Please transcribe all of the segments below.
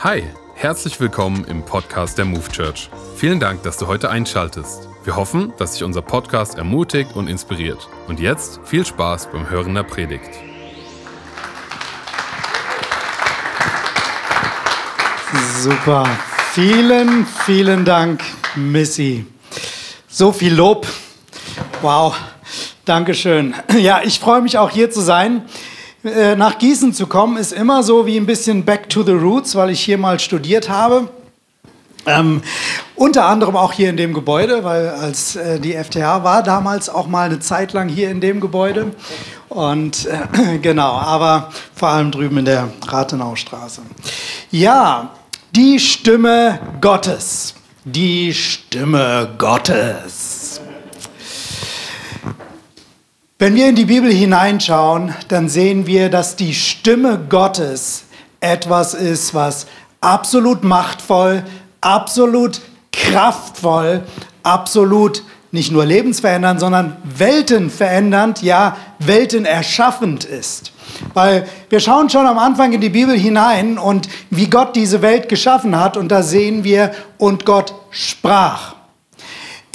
Hi, herzlich willkommen im Podcast der Move Church. Vielen Dank, dass du heute einschaltest. Wir hoffen, dass dich unser Podcast ermutigt und inspiriert. Und jetzt viel Spaß beim Hören der Predigt. Super. Vielen, vielen Dank, Missy. So viel Lob. Wow. Dankeschön. Ja, ich freue mich auch hier zu sein. Äh, nach Gießen zu kommen ist immer so wie ein bisschen back to the roots, weil ich hier mal studiert habe. Ähm, unter anderem auch hier in dem Gebäude, weil als äh, die FTH war damals auch mal eine Zeit lang hier in dem Gebäude. Und äh, genau, aber vor allem drüben in der Rathenaustraße. Ja, die Stimme Gottes. Die Stimme Gottes. Wenn wir in die Bibel hineinschauen, dann sehen wir, dass die Stimme Gottes etwas ist, was absolut machtvoll, absolut kraftvoll, absolut nicht nur lebensverändernd, sondern weltenverändernd, ja, weltenerschaffend ist. Weil wir schauen schon am Anfang in die Bibel hinein und wie Gott diese Welt geschaffen hat und da sehen wir, und Gott sprach.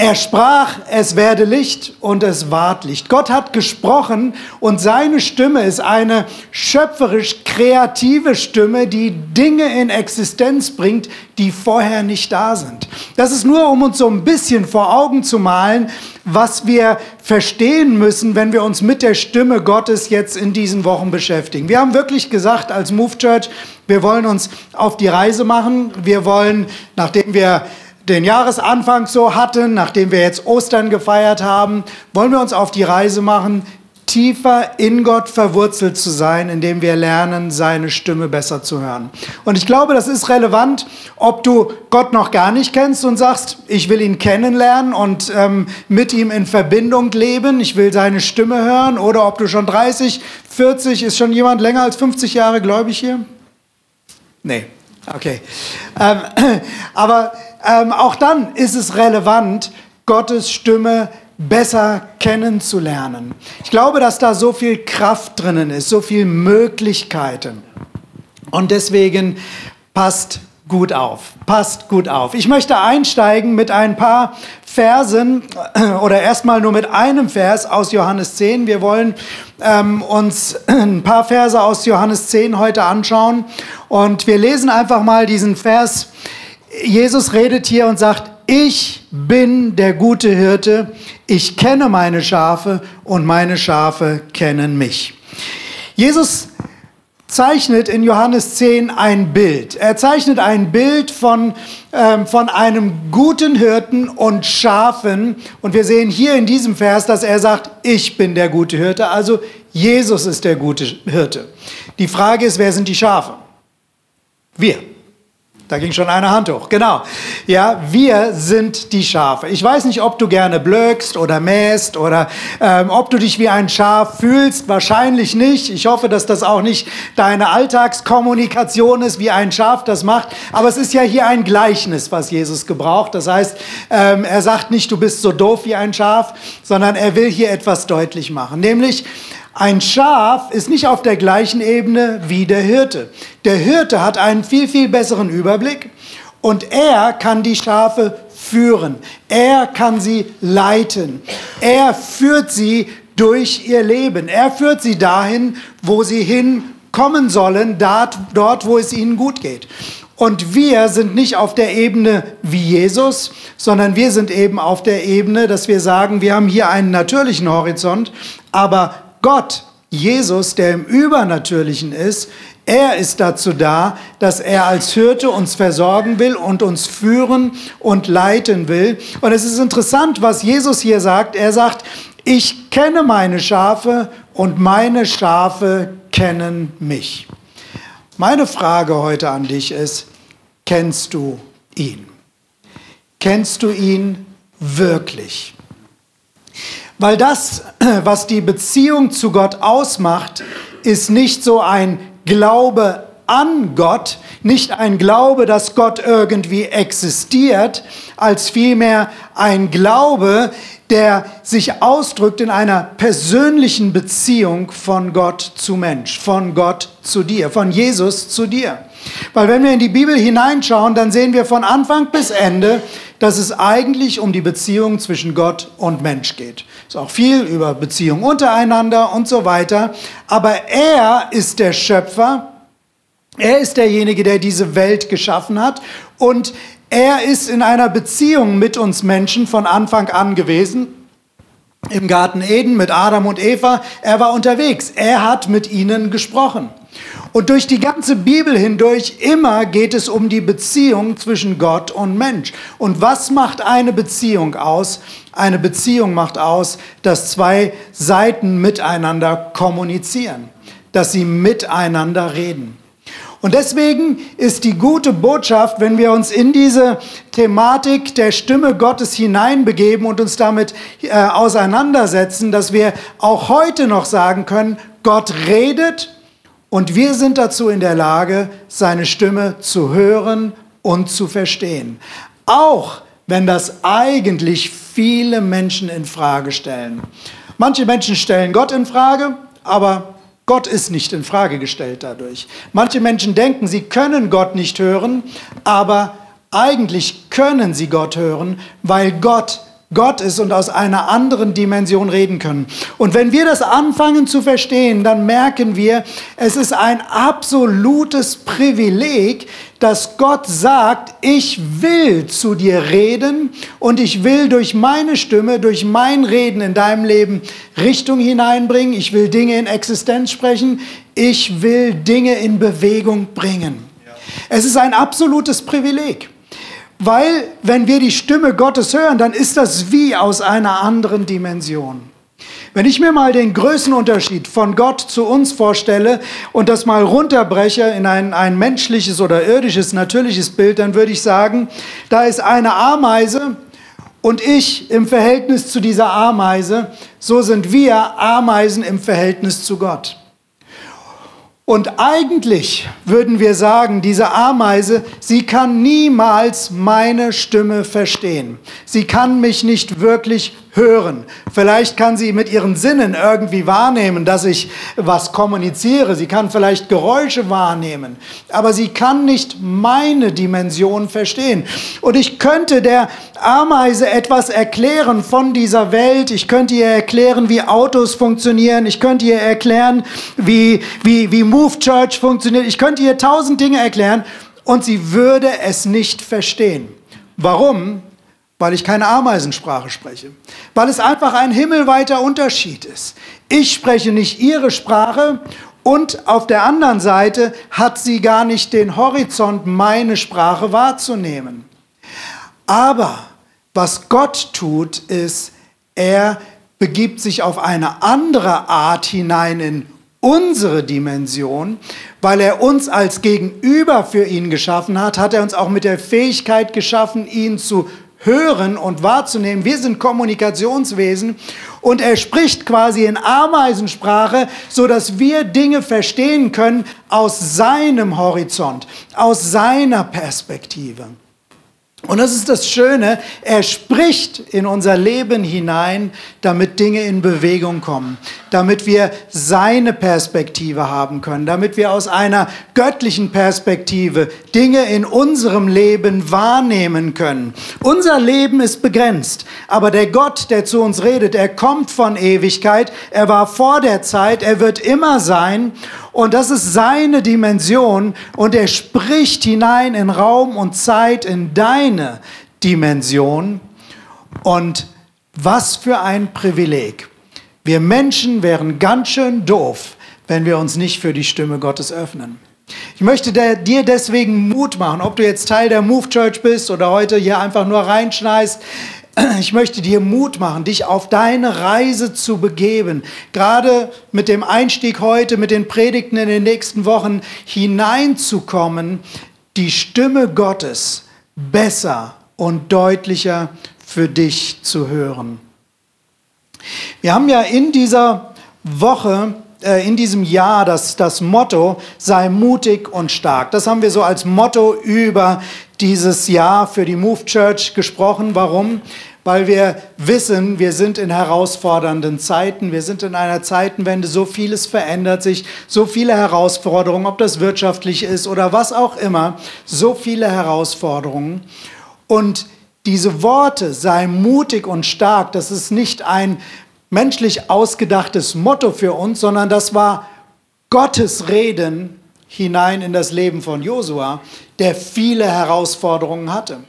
Er sprach, es werde Licht und es ward Licht. Gott hat gesprochen und seine Stimme ist eine schöpferisch kreative Stimme, die Dinge in Existenz bringt, die vorher nicht da sind. Das ist nur, um uns so ein bisschen vor Augen zu malen, was wir verstehen müssen, wenn wir uns mit der Stimme Gottes jetzt in diesen Wochen beschäftigen. Wir haben wirklich gesagt als Move Church, wir wollen uns auf die Reise machen. Wir wollen, nachdem wir den Jahresanfang so hatten, nachdem wir jetzt Ostern gefeiert haben, wollen wir uns auf die Reise machen, tiefer in Gott verwurzelt zu sein, indem wir lernen, seine Stimme besser zu hören. Und ich glaube, das ist relevant, ob du Gott noch gar nicht kennst und sagst, ich will ihn kennenlernen und ähm, mit ihm in Verbindung leben, ich will seine Stimme hören, oder ob du schon 30, 40, ist schon jemand länger als 50 Jahre gläubig hier? Nee, okay. Ähm, aber ähm, auch dann ist es relevant, Gottes Stimme besser kennenzulernen. Ich glaube, dass da so viel Kraft drinnen ist, so viel Möglichkeiten. Und deswegen passt gut auf, passt gut auf. Ich möchte einsteigen mit ein paar Versen oder erstmal nur mit einem Vers aus Johannes 10. Wir wollen ähm, uns ein paar Verse aus Johannes 10 heute anschauen und wir lesen einfach mal diesen Vers Jesus redet hier und sagt, ich bin der gute Hirte, ich kenne meine Schafe und meine Schafe kennen mich. Jesus zeichnet in Johannes 10 ein Bild. Er zeichnet ein Bild von, ähm, von einem guten Hirten und Schafen. Und wir sehen hier in diesem Vers, dass er sagt, ich bin der gute Hirte. Also Jesus ist der gute Hirte. Die Frage ist, wer sind die Schafe? Wir. Da ging schon eine Hand hoch. Genau. Ja, wir sind die Schafe. Ich weiß nicht, ob du gerne blökst oder mähst oder ähm, ob du dich wie ein Schaf fühlst. Wahrscheinlich nicht. Ich hoffe, dass das auch nicht deine Alltagskommunikation ist, wie ein Schaf das macht. Aber es ist ja hier ein Gleichnis, was Jesus gebraucht. Das heißt, ähm, er sagt nicht, du bist so doof wie ein Schaf, sondern er will hier etwas deutlich machen. Nämlich, ein Schaf ist nicht auf der gleichen Ebene wie der Hirte. Der Hirte hat einen viel, viel besseren Überblick und er kann die Schafe führen. Er kann sie leiten. Er führt sie durch ihr Leben. Er führt sie dahin, wo sie hinkommen sollen, dort, wo es ihnen gut geht. Und wir sind nicht auf der Ebene wie Jesus, sondern wir sind eben auf der Ebene, dass wir sagen, wir haben hier einen natürlichen Horizont, aber Gott, Jesus, der im Übernatürlichen ist, er ist dazu da, dass er als Hirte uns versorgen will und uns führen und leiten will. Und es ist interessant, was Jesus hier sagt. Er sagt, ich kenne meine Schafe und meine Schafe kennen mich. Meine Frage heute an dich ist, kennst du ihn? Kennst du ihn wirklich? Weil das, was die Beziehung zu Gott ausmacht, ist nicht so ein Glaube an Gott, nicht ein Glaube, dass Gott irgendwie existiert, als vielmehr ein Glaube, der sich ausdrückt in einer persönlichen Beziehung von Gott zu Mensch, von Gott zu dir, von Jesus zu dir. Weil wenn wir in die Bibel hineinschauen, dann sehen wir von Anfang bis Ende, dass es eigentlich um die Beziehung zwischen Gott und Mensch geht. Es ist auch viel über Beziehungen untereinander und so weiter. Aber er ist der Schöpfer. Er ist derjenige, der diese Welt geschaffen hat. Und er ist in einer Beziehung mit uns Menschen von Anfang an gewesen. Im Garten Eden mit Adam und Eva. Er war unterwegs. Er hat mit ihnen gesprochen. Und durch die ganze Bibel hindurch immer geht es um die Beziehung zwischen Gott und Mensch. Und was macht eine Beziehung aus? Eine Beziehung macht aus, dass zwei Seiten miteinander kommunizieren, dass sie miteinander reden. Und deswegen ist die gute Botschaft, wenn wir uns in diese Thematik der Stimme Gottes hineinbegeben und uns damit äh, auseinandersetzen, dass wir auch heute noch sagen können, Gott redet und wir sind dazu in der Lage, seine Stimme zu hören und zu verstehen. Auch wenn das eigentlich viele Menschen in Frage stellen. Manche Menschen stellen Gott in Frage, aber Gott ist nicht in Frage gestellt dadurch. Manche Menschen denken, sie können Gott nicht hören, aber eigentlich können sie Gott hören, weil Gott Gott ist und aus einer anderen Dimension reden können. Und wenn wir das anfangen zu verstehen, dann merken wir, es ist ein absolutes Privileg, dass Gott sagt, ich will zu dir reden und ich will durch meine Stimme, durch mein Reden in deinem Leben Richtung hineinbringen. Ich will Dinge in Existenz sprechen. Ich will Dinge in Bewegung bringen. Es ist ein absolutes Privileg. Weil wenn wir die Stimme Gottes hören, dann ist das wie aus einer anderen Dimension. Wenn ich mir mal den Größenunterschied von Gott zu uns vorstelle und das mal runterbreche in ein, ein menschliches oder irdisches, natürliches Bild, dann würde ich sagen, da ist eine Ameise und ich im Verhältnis zu dieser Ameise, so sind wir Ameisen im Verhältnis zu Gott. Und eigentlich würden wir sagen, diese Ameise, sie kann niemals meine Stimme verstehen. Sie kann mich nicht wirklich hören. Vielleicht kann sie mit ihren Sinnen irgendwie wahrnehmen, dass ich was kommuniziere. Sie kann vielleicht Geräusche wahrnehmen, aber sie kann nicht meine Dimension verstehen. Und ich könnte der Ameise etwas erklären von dieser Welt. Ich könnte ihr erklären, wie Autos funktionieren. Ich könnte ihr erklären, wie, wie, wie Move Church funktioniert. Ich könnte ihr tausend Dinge erklären und sie würde es nicht verstehen. Warum? Weil ich keine Ameisensprache spreche, weil es einfach ein himmelweiter Unterschied ist. Ich spreche nicht ihre Sprache und auf der anderen Seite hat sie gar nicht den Horizont, meine Sprache wahrzunehmen. Aber was Gott tut, ist, er begibt sich auf eine andere Art hinein in unsere Dimension, weil er uns als Gegenüber für ihn geschaffen hat, hat er uns auch mit der Fähigkeit geschaffen, ihn zu hören und wahrzunehmen. Wir sind Kommunikationswesen und er spricht quasi in Ameisensprache, so dass wir Dinge verstehen können aus seinem Horizont, aus seiner Perspektive. Und das ist das Schöne, er spricht in unser Leben hinein, damit Dinge in Bewegung kommen, damit wir seine Perspektive haben können, damit wir aus einer göttlichen Perspektive Dinge in unserem Leben wahrnehmen können. Unser Leben ist begrenzt, aber der Gott, der zu uns redet, er kommt von Ewigkeit, er war vor der Zeit, er wird immer sein und das ist seine Dimension und er spricht hinein in Raum und Zeit, in deine Dimension. Und was für ein Privileg. Wir Menschen wären ganz schön doof, wenn wir uns nicht für die Stimme Gottes öffnen. Ich möchte dir deswegen Mut machen, ob du jetzt Teil der Move Church bist oder heute hier einfach nur reinschneist ich möchte dir Mut machen, dich auf deine Reise zu begeben, gerade mit dem Einstieg heute, mit den Predigten in den nächsten Wochen hineinzukommen, die Stimme Gottes besser und deutlicher für dich zu hören. Wir haben ja in dieser Woche äh, in diesem Jahr das, das Motto, sei mutig und stark. Das haben wir so als Motto über dieses Jahr für die Move Church gesprochen. Warum? Weil wir wissen, wir sind in herausfordernden Zeiten. Wir sind in einer Zeitenwende. So vieles verändert sich. So viele Herausforderungen, ob das wirtschaftlich ist oder was auch immer. So viele Herausforderungen. Und diese Worte, sei mutig und stark, das ist nicht ein menschlich ausgedachtes Motto für uns, sondern das war Gottes Reden hinein in das Leben von Josua, der viele Herausforderungen hatte.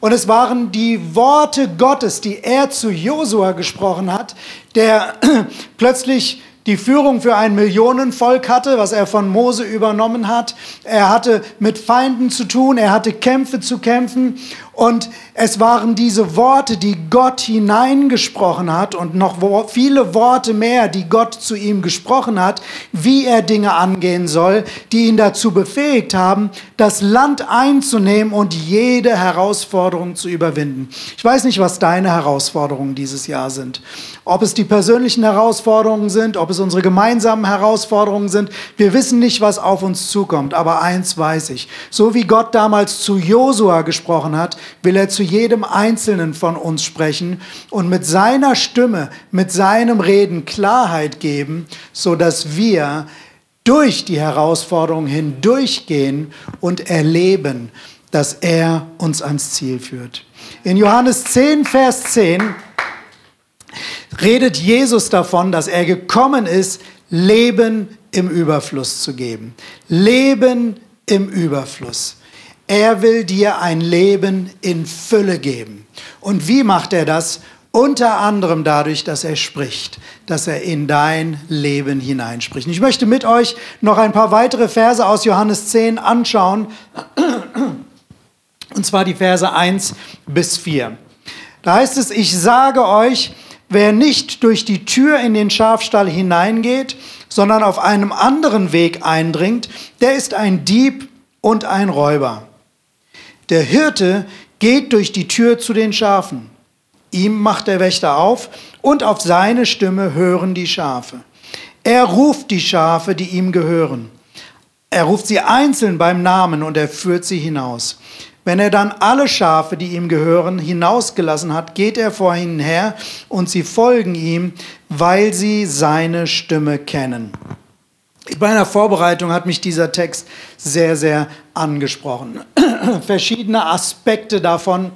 Und es waren die Worte Gottes, die er zu Josua gesprochen hat, der plötzlich die Führung für ein Millionenvolk hatte, was er von Mose übernommen hat. Er hatte mit Feinden zu tun, er hatte Kämpfe zu kämpfen und es waren diese Worte, die Gott hineingesprochen hat und noch viele Worte mehr, die Gott zu ihm gesprochen hat, wie er Dinge angehen soll, die ihn dazu befähigt haben, das Land einzunehmen und jede Herausforderung zu überwinden. Ich weiß nicht, was deine Herausforderungen dieses Jahr sind. Ob es die persönlichen Herausforderungen sind, ob es unsere gemeinsamen Herausforderungen sind. Wir wissen nicht, was auf uns zukommt. Aber eins weiß ich. So wie Gott damals zu Josua gesprochen hat, will er zu jedem Einzelnen von uns sprechen und mit seiner Stimme, mit seinem Reden Klarheit geben, so dass wir durch die Herausforderungen hindurchgehen und erleben, dass er uns ans Ziel führt. In Johannes 10, Vers 10 redet Jesus davon, dass er gekommen ist, Leben im Überfluss zu geben. Leben im Überfluss. Er will dir ein Leben in Fülle geben. Und wie macht er das? Unter anderem dadurch, dass er spricht, dass er in dein Leben hineinspricht. Ich möchte mit euch noch ein paar weitere Verse aus Johannes 10 anschauen. Und zwar die Verse 1 bis 4. Da heißt es, ich sage euch, wer nicht durch die Tür in den Schafstall hineingeht, sondern auf einem anderen Weg eindringt, der ist ein Dieb und ein Räuber. Der Hirte geht durch die Tür zu den Schafen. Ihm macht der Wächter auf und auf seine Stimme hören die Schafe. Er ruft die Schafe, die ihm gehören. Er ruft sie einzeln beim Namen und er führt sie hinaus. Wenn er dann alle Schafe, die ihm gehören, hinausgelassen hat, geht er vor ihnen her und sie folgen ihm, weil sie seine Stimme kennen. Bei einer Vorbereitung hat mich dieser Text sehr, sehr angesprochen. Verschiedene Aspekte davon,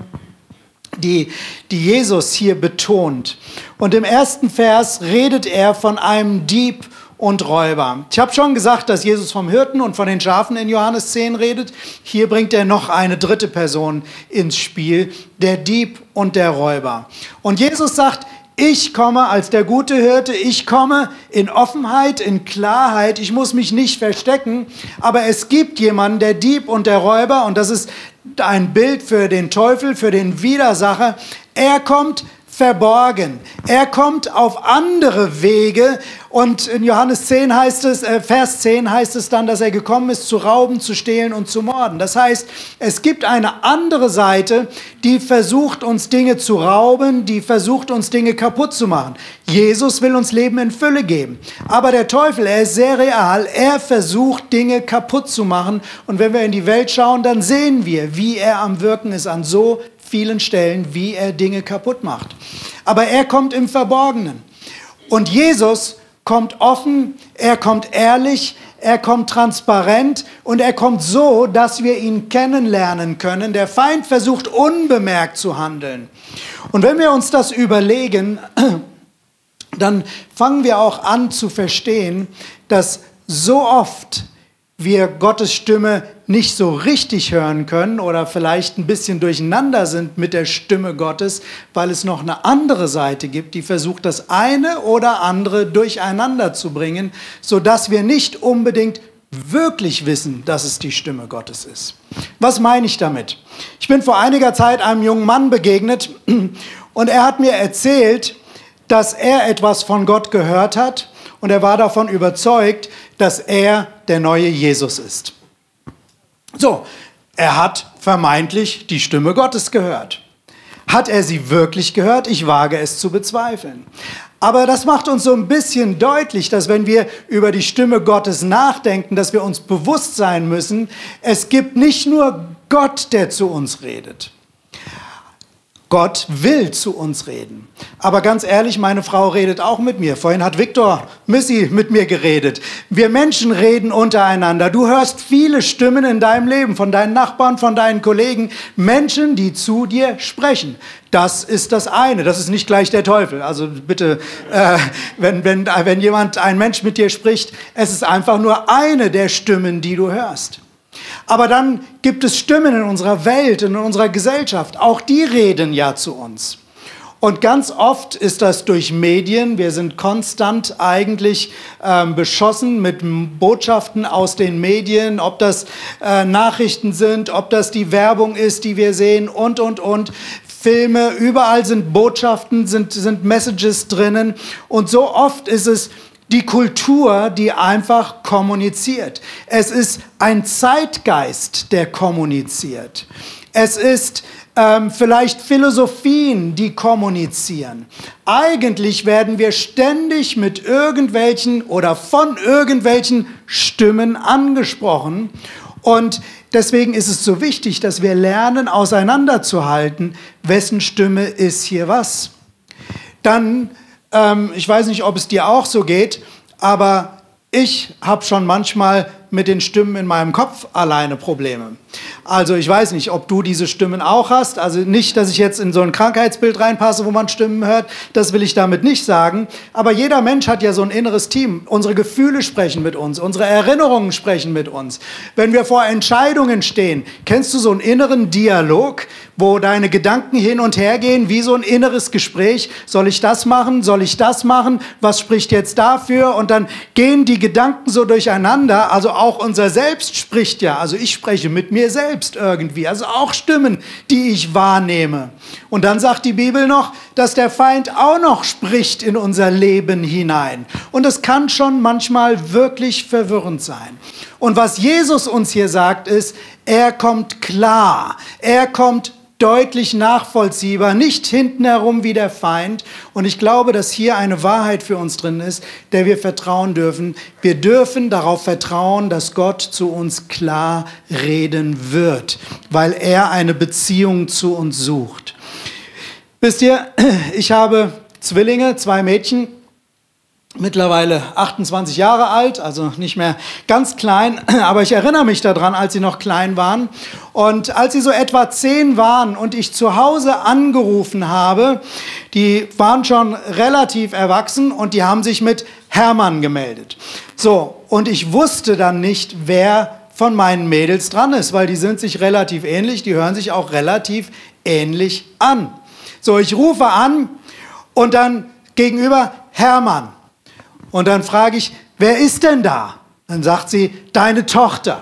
die, die Jesus hier betont. Und im ersten Vers redet er von einem Dieb und Räuber. Ich habe schon gesagt, dass Jesus vom Hirten und von den Schafen in Johannes 10 redet. Hier bringt er noch eine dritte Person ins Spiel, der Dieb und der Räuber. Und Jesus sagt, ich komme als der gute Hirte, ich komme in Offenheit, in Klarheit, ich muss mich nicht verstecken, aber es gibt jemanden, der Dieb und der Räuber, und das ist ein Bild für den Teufel, für den Widersacher, er kommt verborgen. Er kommt auf andere Wege und in Johannes 10 heißt es, äh, Vers 10 heißt es dann, dass er gekommen ist, zu rauben, zu stehlen und zu morden. Das heißt, es gibt eine andere Seite, die versucht, uns Dinge zu rauben, die versucht, uns Dinge kaputt zu machen. Jesus will uns Leben in Fülle geben. Aber der Teufel, er ist sehr real, er versucht, Dinge kaputt zu machen. Und wenn wir in die Welt schauen, dann sehen wir, wie er am Wirken ist an so vielen Stellen, wie er Dinge kaputt macht. Aber er kommt im Verborgenen. Und Jesus kommt offen, er kommt ehrlich, er kommt transparent und er kommt so, dass wir ihn kennenlernen können. Der Feind versucht unbemerkt zu handeln. Und wenn wir uns das überlegen, dann fangen wir auch an zu verstehen, dass so oft wir Gottes Stimme nicht so richtig hören können oder vielleicht ein bisschen durcheinander sind mit der Stimme Gottes, weil es noch eine andere Seite gibt, die versucht, das eine oder andere durcheinander zu bringen, sodass wir nicht unbedingt wirklich wissen, dass es die Stimme Gottes ist. Was meine ich damit? Ich bin vor einiger Zeit einem jungen Mann begegnet und er hat mir erzählt, dass er etwas von Gott gehört hat und er war davon überzeugt, dass er der neue Jesus ist. So, er hat vermeintlich die Stimme Gottes gehört. Hat er sie wirklich gehört? Ich wage es zu bezweifeln. Aber das macht uns so ein bisschen deutlich, dass wenn wir über die Stimme Gottes nachdenken, dass wir uns bewusst sein müssen, es gibt nicht nur Gott, der zu uns redet. Gott will zu uns reden. Aber ganz ehrlich, meine Frau redet auch mit mir. Vorhin hat Viktor Missy mit mir geredet. Wir Menschen reden untereinander. Du hörst viele Stimmen in deinem Leben von deinen Nachbarn, von deinen Kollegen, Menschen, die zu dir sprechen. Das ist das eine. Das ist nicht gleich der Teufel. Also bitte, äh, wenn, wenn, wenn jemand, ein Mensch mit dir spricht, es ist einfach nur eine der Stimmen, die du hörst. Aber dann gibt es Stimmen in unserer Welt, in unserer Gesellschaft. Auch die reden ja zu uns. Und ganz oft ist das durch Medien. Wir sind konstant eigentlich ähm, beschossen mit Botschaften aus den Medien, ob das äh, Nachrichten sind, ob das die Werbung ist, die wir sehen und, und, und. Filme, überall sind Botschaften, sind, sind Messages drinnen. Und so oft ist es die Kultur, die einfach kommuniziert. Es ist ein Zeitgeist, der kommuniziert. Es ist ähm, vielleicht Philosophien, die kommunizieren. Eigentlich werden wir ständig mit irgendwelchen oder von irgendwelchen Stimmen angesprochen. Und deswegen ist es so wichtig, dass wir lernen, auseinanderzuhalten, wessen Stimme ist hier was. Dann ähm, ich weiß nicht, ob es dir auch so geht, aber ich habe schon manchmal mit den Stimmen in meinem Kopf alleine Probleme. Also ich weiß nicht, ob du diese Stimmen auch hast. Also nicht, dass ich jetzt in so ein Krankheitsbild reinpasse, wo man Stimmen hört. Das will ich damit nicht sagen. Aber jeder Mensch hat ja so ein inneres Team. Unsere Gefühle sprechen mit uns. Unsere Erinnerungen sprechen mit uns. Wenn wir vor Entscheidungen stehen, kennst du so einen inneren Dialog, wo deine Gedanken hin und her gehen, wie so ein inneres Gespräch. Soll ich das machen? Soll ich das machen? Was spricht jetzt dafür? Und dann gehen die Gedanken so durcheinander. Also auch unser Selbst spricht ja. Also ich spreche mit mir selbst irgendwie, also auch Stimmen, die ich wahrnehme. Und dann sagt die Bibel noch, dass der Feind auch noch spricht in unser Leben hinein. Und es kann schon manchmal wirklich verwirrend sein. Und was Jesus uns hier sagt, ist, er kommt klar, er kommt deutlich nachvollziehbar, nicht hinten herum wie der Feind. Und ich glaube, dass hier eine Wahrheit für uns drin ist, der wir vertrauen dürfen. Wir dürfen darauf vertrauen, dass Gott zu uns klar reden wird, weil er eine Beziehung zu uns sucht. Wisst ihr, ich habe Zwillinge, zwei Mädchen, mittlerweile 28 Jahre alt, also nicht mehr ganz klein, aber ich erinnere mich daran, als sie noch klein waren. Und als sie so etwa zehn waren und ich zu Hause angerufen habe, die waren schon relativ erwachsen und die haben sich mit Hermann gemeldet. So, und ich wusste dann nicht, wer von meinen Mädels dran ist, weil die sind sich relativ ähnlich, die hören sich auch relativ ähnlich an. So, ich rufe an und dann gegenüber Hermann. Und dann frage ich, wer ist denn da? Dann sagt sie, deine Tochter.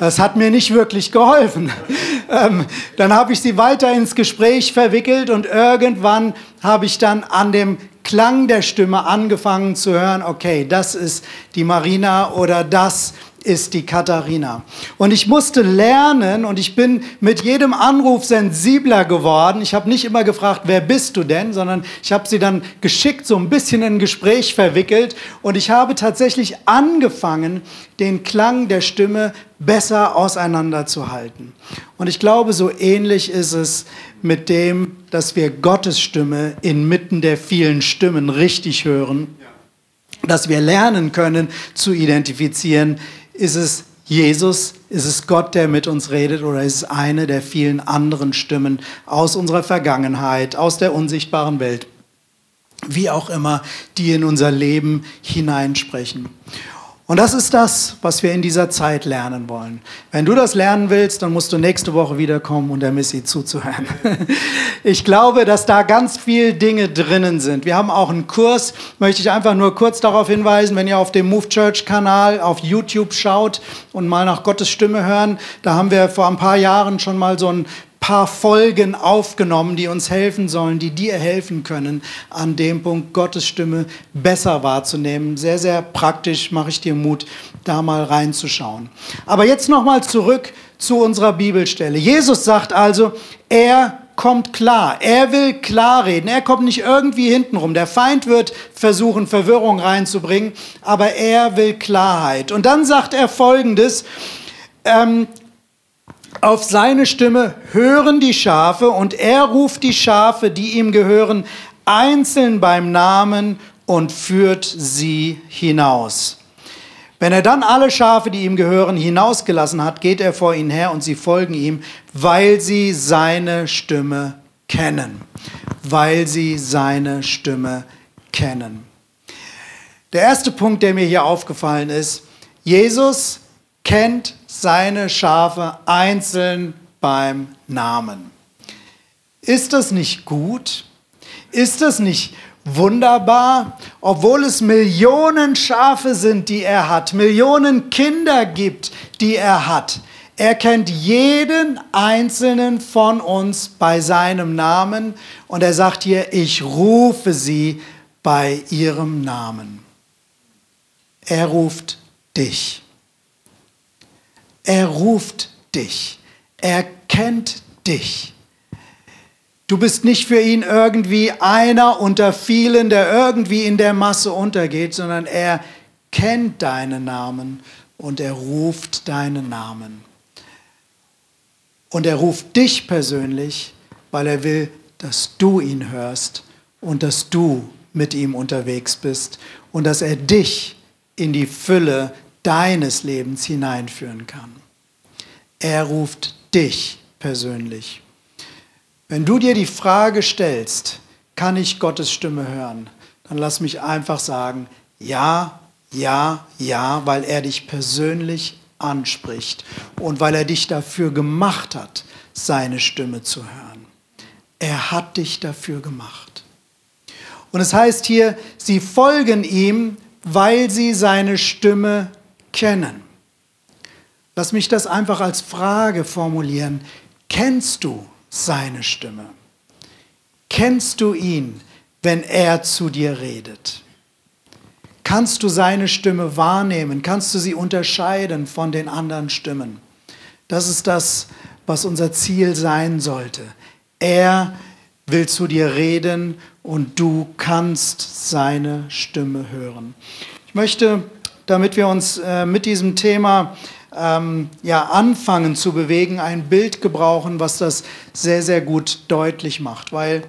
Das hat mir nicht wirklich geholfen. Ähm, dann habe ich sie weiter ins Gespräch verwickelt und irgendwann habe ich dann an dem Klang der Stimme angefangen zu hören, okay, das ist die Marina oder das ist die Katharina. Und ich musste lernen und ich bin mit jedem Anruf sensibler geworden. Ich habe nicht immer gefragt, wer bist du denn, sondern ich habe sie dann geschickt so ein bisschen in ein Gespräch verwickelt und ich habe tatsächlich angefangen, den Klang der Stimme besser auseinanderzuhalten. Und ich glaube, so ähnlich ist es mit dem, dass wir Gottes Stimme inmitten der vielen Stimmen richtig hören, dass wir lernen können zu identifizieren, ist es Jesus? Ist es Gott, der mit uns redet? Oder ist es eine der vielen anderen Stimmen aus unserer Vergangenheit, aus der unsichtbaren Welt? Wie auch immer, die in unser Leben hineinsprechen. Und das ist das, was wir in dieser Zeit lernen wollen. Wenn du das lernen willst, dann musst du nächste Woche wiederkommen und der Missy zuzuhören. Ich glaube, dass da ganz viele Dinge drinnen sind. Wir haben auch einen Kurs, möchte ich einfach nur kurz darauf hinweisen, wenn ihr auf dem Move Church Kanal auf YouTube schaut und mal nach Gottes Stimme hören, da haben wir vor ein paar Jahren schon mal so einen paar Folgen aufgenommen, die uns helfen sollen, die dir helfen können, an dem Punkt Gottes Stimme besser wahrzunehmen. Sehr, sehr praktisch mache ich dir Mut, da mal reinzuschauen. Aber jetzt nochmal zurück zu unserer Bibelstelle. Jesus sagt also, er kommt klar. Er will klar reden. Er kommt nicht irgendwie hintenrum. Der Feind wird versuchen, Verwirrung reinzubringen, aber er will Klarheit. Und dann sagt er Folgendes. Ähm, auf seine Stimme hören die Schafe und er ruft die Schafe, die ihm gehören, einzeln beim Namen und führt sie hinaus. Wenn er dann alle Schafe, die ihm gehören, hinausgelassen hat, geht er vor ihnen her und sie folgen ihm, weil sie seine Stimme kennen. Weil sie seine Stimme kennen. Der erste Punkt, der mir hier aufgefallen ist, Jesus kennt seine Schafe einzeln beim Namen. Ist das nicht gut? Ist das nicht wunderbar, obwohl es Millionen Schafe sind, die er hat, Millionen Kinder gibt, die er hat. Er kennt jeden einzelnen von uns bei seinem Namen und er sagt hier, ich rufe sie bei ihrem Namen. Er ruft dich. Er ruft dich. Er kennt dich. Du bist nicht für ihn irgendwie einer unter vielen, der irgendwie in der Masse untergeht, sondern er kennt deinen Namen und er ruft deinen Namen. Und er ruft dich persönlich, weil er will, dass du ihn hörst und dass du mit ihm unterwegs bist und dass er dich in die Fülle deines Lebens hineinführen kann. Er ruft dich persönlich. Wenn du dir die Frage stellst, kann ich Gottes Stimme hören, dann lass mich einfach sagen, ja, ja, ja, weil er dich persönlich anspricht und weil er dich dafür gemacht hat, seine Stimme zu hören. Er hat dich dafür gemacht. Und es heißt hier, sie folgen ihm, weil sie seine Stimme kennen. Lass mich das einfach als Frage formulieren. Kennst du seine Stimme? Kennst du ihn, wenn er zu dir redet? Kannst du seine Stimme wahrnehmen? Kannst du sie unterscheiden von den anderen Stimmen? Das ist das, was unser Ziel sein sollte. Er will zu dir reden und du kannst seine Stimme hören. Ich möchte, damit wir uns äh, mit diesem Thema ähm, ja, anfangen zu bewegen, ein Bild gebrauchen, was das sehr, sehr gut deutlich macht. Weil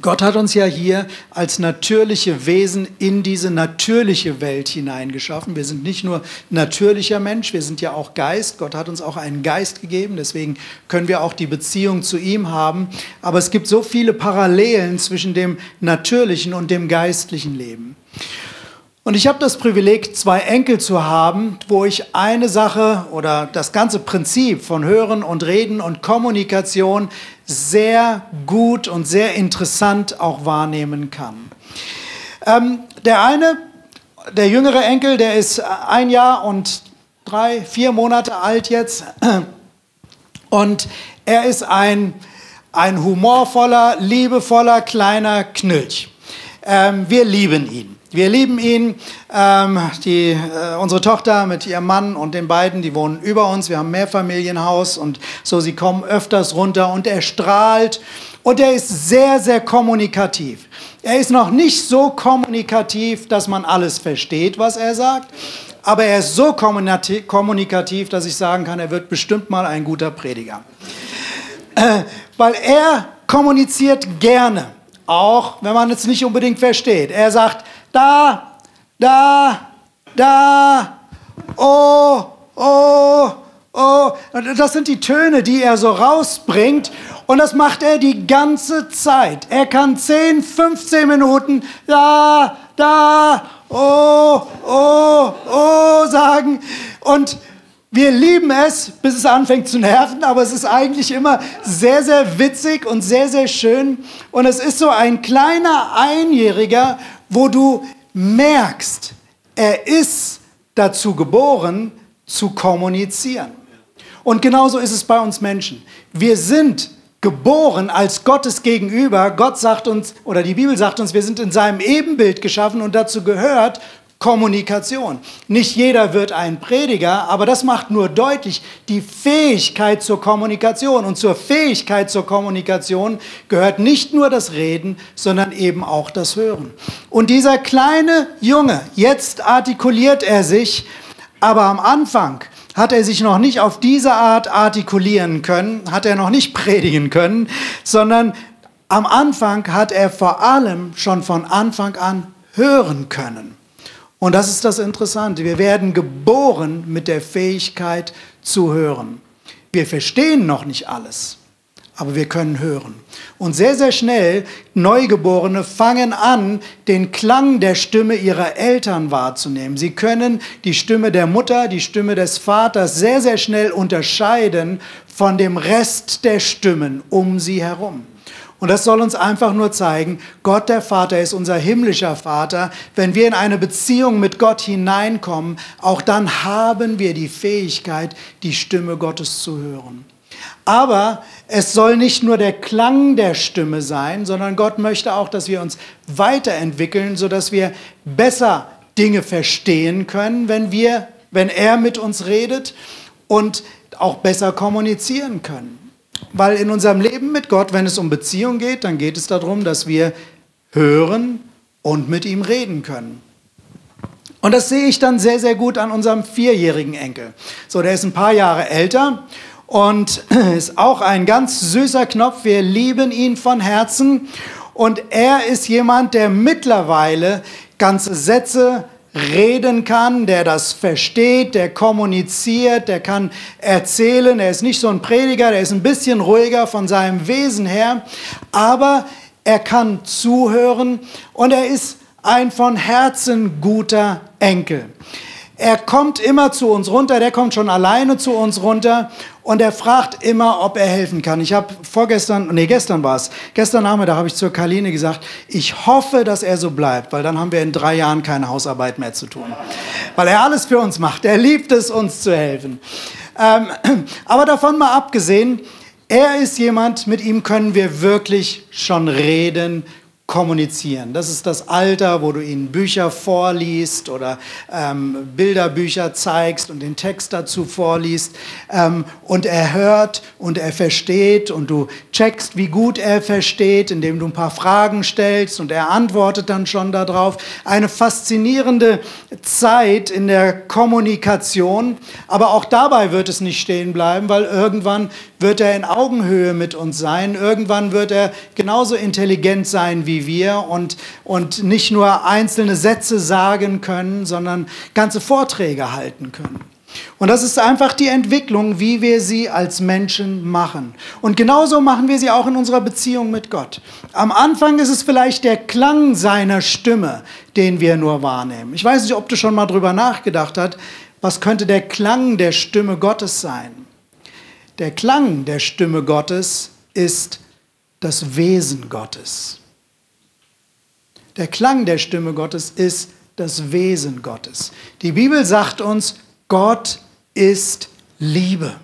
Gott hat uns ja hier als natürliche Wesen in diese natürliche Welt hineingeschaffen. Wir sind nicht nur natürlicher Mensch, wir sind ja auch Geist. Gott hat uns auch einen Geist gegeben, deswegen können wir auch die Beziehung zu ihm haben. Aber es gibt so viele Parallelen zwischen dem natürlichen und dem geistlichen Leben. Und ich habe das Privileg, zwei Enkel zu haben, wo ich eine Sache oder das ganze Prinzip von Hören und Reden und Kommunikation sehr gut und sehr interessant auch wahrnehmen kann. Ähm, der eine, der jüngere Enkel, der ist ein Jahr und drei, vier Monate alt jetzt. Und er ist ein, ein humorvoller, liebevoller, kleiner Knilch. Ähm, wir lieben ihn. Wir lieben ihn. Ähm, die, äh, unsere Tochter mit ihrem Mann und den beiden, die wohnen über uns. Wir haben Mehrfamilienhaus und so, sie kommen öfters runter und er strahlt und er ist sehr, sehr kommunikativ. Er ist noch nicht so kommunikativ, dass man alles versteht, was er sagt, aber er ist so kommunikativ, dass ich sagen kann, er wird bestimmt mal ein guter Prediger. Äh, weil er kommuniziert gerne, auch wenn man es nicht unbedingt versteht. Er sagt, da, da, da, oh, oh, oh. Das sind die Töne, die er so rausbringt. Und das macht er die ganze Zeit. Er kann 10, 15 Minuten da, da, oh, oh, oh sagen. Und wir lieben es, bis es anfängt zu nerven, aber es ist eigentlich immer sehr, sehr witzig und sehr, sehr schön. Und es ist so ein kleiner Einjähriger wo du merkst, er ist dazu geboren, zu kommunizieren. Und genauso ist es bei uns Menschen. Wir sind geboren als Gottes Gegenüber. Gott sagt uns, oder die Bibel sagt uns, wir sind in seinem Ebenbild geschaffen und dazu gehört, Kommunikation. Nicht jeder wird ein Prediger, aber das macht nur deutlich die Fähigkeit zur Kommunikation. Und zur Fähigkeit zur Kommunikation gehört nicht nur das Reden, sondern eben auch das Hören. Und dieser kleine Junge, jetzt artikuliert er sich, aber am Anfang hat er sich noch nicht auf diese Art artikulieren können, hat er noch nicht predigen können, sondern am Anfang hat er vor allem schon von Anfang an hören können. Und das ist das Interessante. Wir werden geboren mit der Fähigkeit zu hören. Wir verstehen noch nicht alles, aber wir können hören. Und sehr, sehr schnell, Neugeborene fangen an, den Klang der Stimme ihrer Eltern wahrzunehmen. Sie können die Stimme der Mutter, die Stimme des Vaters sehr, sehr schnell unterscheiden von dem Rest der Stimmen um sie herum. Und das soll uns einfach nur zeigen, Gott der Vater ist unser himmlischer Vater. Wenn wir in eine Beziehung mit Gott hineinkommen, auch dann haben wir die Fähigkeit, die Stimme Gottes zu hören. Aber es soll nicht nur der Klang der Stimme sein, sondern Gott möchte auch, dass wir uns weiterentwickeln, sodass wir besser Dinge verstehen können, wenn wir, wenn er mit uns redet und auch besser kommunizieren können. Weil in unserem Leben mit Gott, wenn es um Beziehung geht, dann geht es darum, dass wir hören und mit ihm reden können. Und das sehe ich dann sehr, sehr gut an unserem vierjährigen Enkel. So, der ist ein paar Jahre älter und ist auch ein ganz süßer Knopf. Wir lieben ihn von Herzen. Und er ist jemand, der mittlerweile ganze Sätze reden kann, der das versteht, der kommuniziert, der kann erzählen. Er ist nicht so ein Prediger, der ist ein bisschen ruhiger von seinem Wesen her, aber er kann zuhören und er ist ein von Herzen guter Enkel. Er kommt immer zu uns runter, der kommt schon alleine zu uns runter und er fragt immer, ob er helfen kann. Ich habe vorgestern, nee, gestern war es, gestern Nachmittag habe ich zur Karline gesagt, ich hoffe, dass er so bleibt, weil dann haben wir in drei Jahren keine Hausarbeit mehr zu tun. Weil er alles für uns macht. Er liebt es, uns zu helfen. Ähm, aber davon mal abgesehen, er ist jemand, mit ihm können wir wirklich schon reden, kommunizieren. Das ist das Alter, wo du ihnen Bücher vorliest oder ähm, Bilderbücher zeigst und den Text dazu vorliest. Ähm, und er hört und er versteht und du checkst, wie gut er versteht, indem du ein paar Fragen stellst und er antwortet dann schon darauf. Eine faszinierende Zeit in der Kommunikation, aber auch dabei wird es nicht stehen bleiben, weil irgendwann wird er in Augenhöhe mit uns sein. Irgendwann wird er genauso intelligent sein wie wir und, und nicht nur einzelne Sätze sagen können, sondern ganze Vorträge halten können. Und das ist einfach die Entwicklung, wie wir sie als Menschen machen. Und genauso machen wir sie auch in unserer Beziehung mit Gott. Am Anfang ist es vielleicht der Klang seiner Stimme, den wir nur wahrnehmen. Ich weiß nicht, ob du schon mal drüber nachgedacht hast, was könnte der Klang der Stimme Gottes sein? Der Klang der Stimme Gottes ist das Wesen Gottes. Der Klang der Stimme Gottes ist das Wesen Gottes. Die Bibel sagt uns, Gott ist Liebe.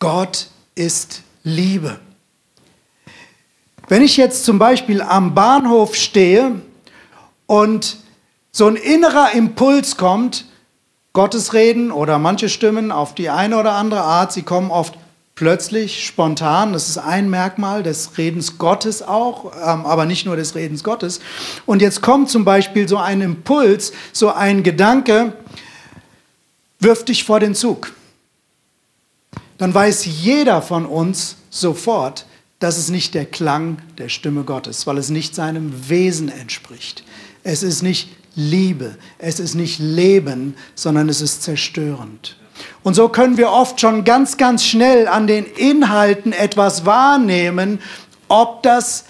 Gott ist Liebe. Wenn ich jetzt zum Beispiel am Bahnhof stehe und so ein innerer Impuls kommt, Gottes reden oder manche Stimmen auf die eine oder andere Art, sie kommen oft plötzlich, spontan. Das ist ein Merkmal des Redens Gottes auch, ähm, aber nicht nur des Redens Gottes. Und jetzt kommt zum Beispiel so ein Impuls, so ein Gedanke, wirf dich vor den Zug. Dann weiß jeder von uns sofort, dass es nicht der Klang der Stimme Gottes, weil es nicht seinem Wesen entspricht. Es ist nicht Liebe. Es ist nicht Leben, sondern es ist zerstörend. Und so können wir oft schon ganz, ganz schnell an den Inhalten etwas wahrnehmen, ob das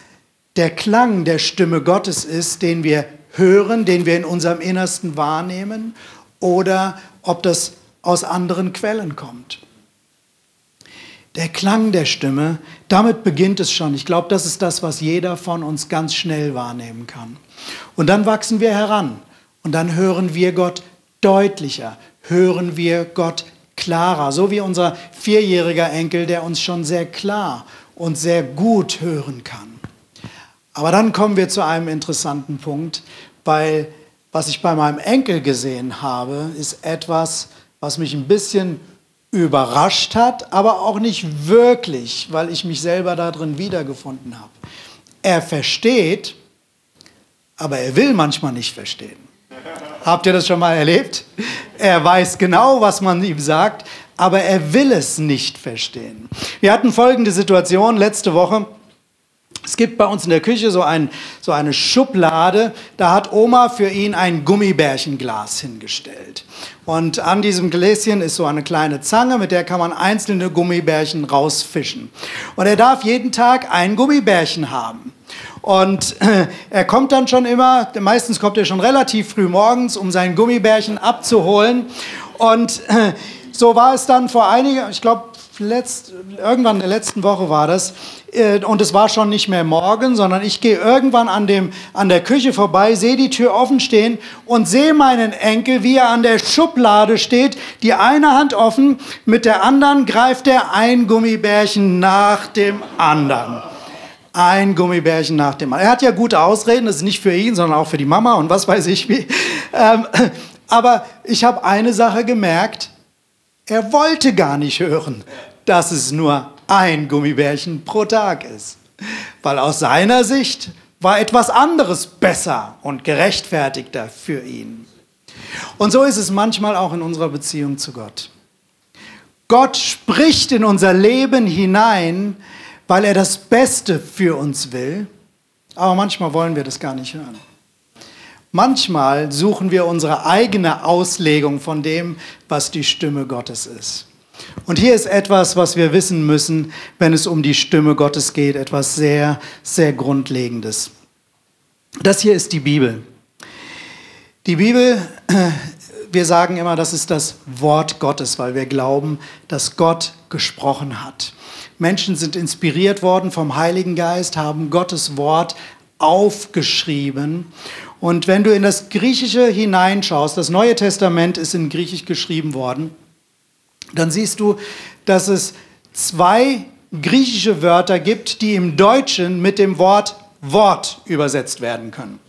der Klang der Stimme Gottes ist, den wir hören, den wir in unserem Innersten wahrnehmen, oder ob das aus anderen Quellen kommt. Der Klang der Stimme, damit beginnt es schon. Ich glaube, das ist das, was jeder von uns ganz schnell wahrnehmen kann. Und dann wachsen wir heran und dann hören wir Gott deutlicher, hören wir Gott klarer, so wie unser vierjähriger Enkel, der uns schon sehr klar und sehr gut hören kann. Aber dann kommen wir zu einem interessanten Punkt, weil was ich bei meinem Enkel gesehen habe, ist etwas, was mich ein bisschen überrascht hat, aber auch nicht wirklich, weil ich mich selber darin wiedergefunden habe. Er versteht, aber er will manchmal nicht verstehen. Habt ihr das schon mal erlebt? Er weiß genau, was man ihm sagt, aber er will es nicht verstehen. Wir hatten folgende Situation letzte Woche. Es gibt bei uns in der Küche so, ein, so eine Schublade, da hat Oma für ihn ein Gummibärchenglas hingestellt. Und an diesem Gläschen ist so eine kleine Zange, mit der kann man einzelne Gummibärchen rausfischen. Und er darf jeden Tag ein Gummibärchen haben. Und er kommt dann schon immer, meistens kommt er schon relativ früh morgens, um sein Gummibärchen abzuholen. Und so war es dann vor einiger, ich glaube, irgendwann in der letzten Woche war das, äh, und es war schon nicht mehr morgen, sondern ich gehe irgendwann an, dem, an der Küche vorbei, sehe die Tür offen stehen und sehe meinen Enkel, wie er an der Schublade steht, die eine Hand offen, mit der anderen greift er ein Gummibärchen nach dem anderen ein Gummibärchen nach dem anderen. Er hat ja gute Ausreden, das ist nicht für ihn, sondern auch für die Mama und was weiß ich wie. Ähm, aber ich habe eine Sache gemerkt, er wollte gar nicht hören, dass es nur ein Gummibärchen pro Tag ist. Weil aus seiner Sicht war etwas anderes besser und gerechtfertigter für ihn. Und so ist es manchmal auch in unserer Beziehung zu Gott. Gott spricht in unser Leben hinein, weil er das Beste für uns will. Aber manchmal wollen wir das gar nicht hören. Manchmal suchen wir unsere eigene Auslegung von dem, was die Stimme Gottes ist. Und hier ist etwas, was wir wissen müssen, wenn es um die Stimme Gottes geht, etwas sehr, sehr Grundlegendes. Das hier ist die Bibel. Die Bibel, wir sagen immer, das ist das Wort Gottes, weil wir glauben, dass Gott gesprochen hat. Menschen sind inspiriert worden vom Heiligen Geist, haben Gottes Wort aufgeschrieben. Und wenn du in das Griechische hineinschaust, das Neue Testament ist in Griechisch geschrieben worden, dann siehst du, dass es zwei griechische Wörter gibt, die im Deutschen mit dem Wort Wort übersetzt werden können.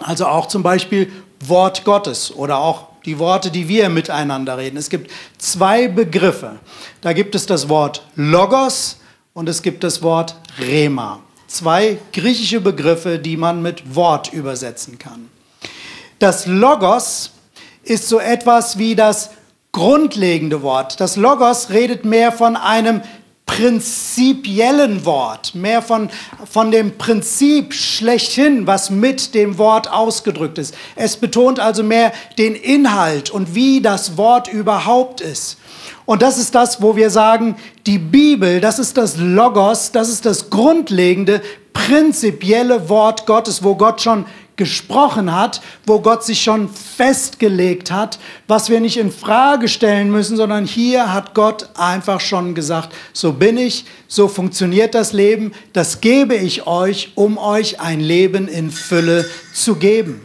Also auch zum Beispiel Wort Gottes oder auch die Worte, die wir miteinander reden. Es gibt zwei Begriffe. Da gibt es das Wort Logos und es gibt das Wort Rema. Zwei griechische Begriffe, die man mit Wort übersetzen kann. Das Logos ist so etwas wie das grundlegende Wort. Das Logos redet mehr von einem prinzipiellen Wort, mehr von, von dem Prinzip schlechthin, was mit dem Wort ausgedrückt ist. Es betont also mehr den Inhalt und wie das Wort überhaupt ist. Und das ist das, wo wir sagen, die Bibel, das ist das Logos, das ist das grundlegende, prinzipielle Wort Gottes, wo Gott schon gesprochen hat, wo Gott sich schon festgelegt hat, was wir nicht in Frage stellen müssen, sondern hier hat Gott einfach schon gesagt, so bin ich, so funktioniert das Leben, das gebe ich euch, um euch ein Leben in Fülle zu geben.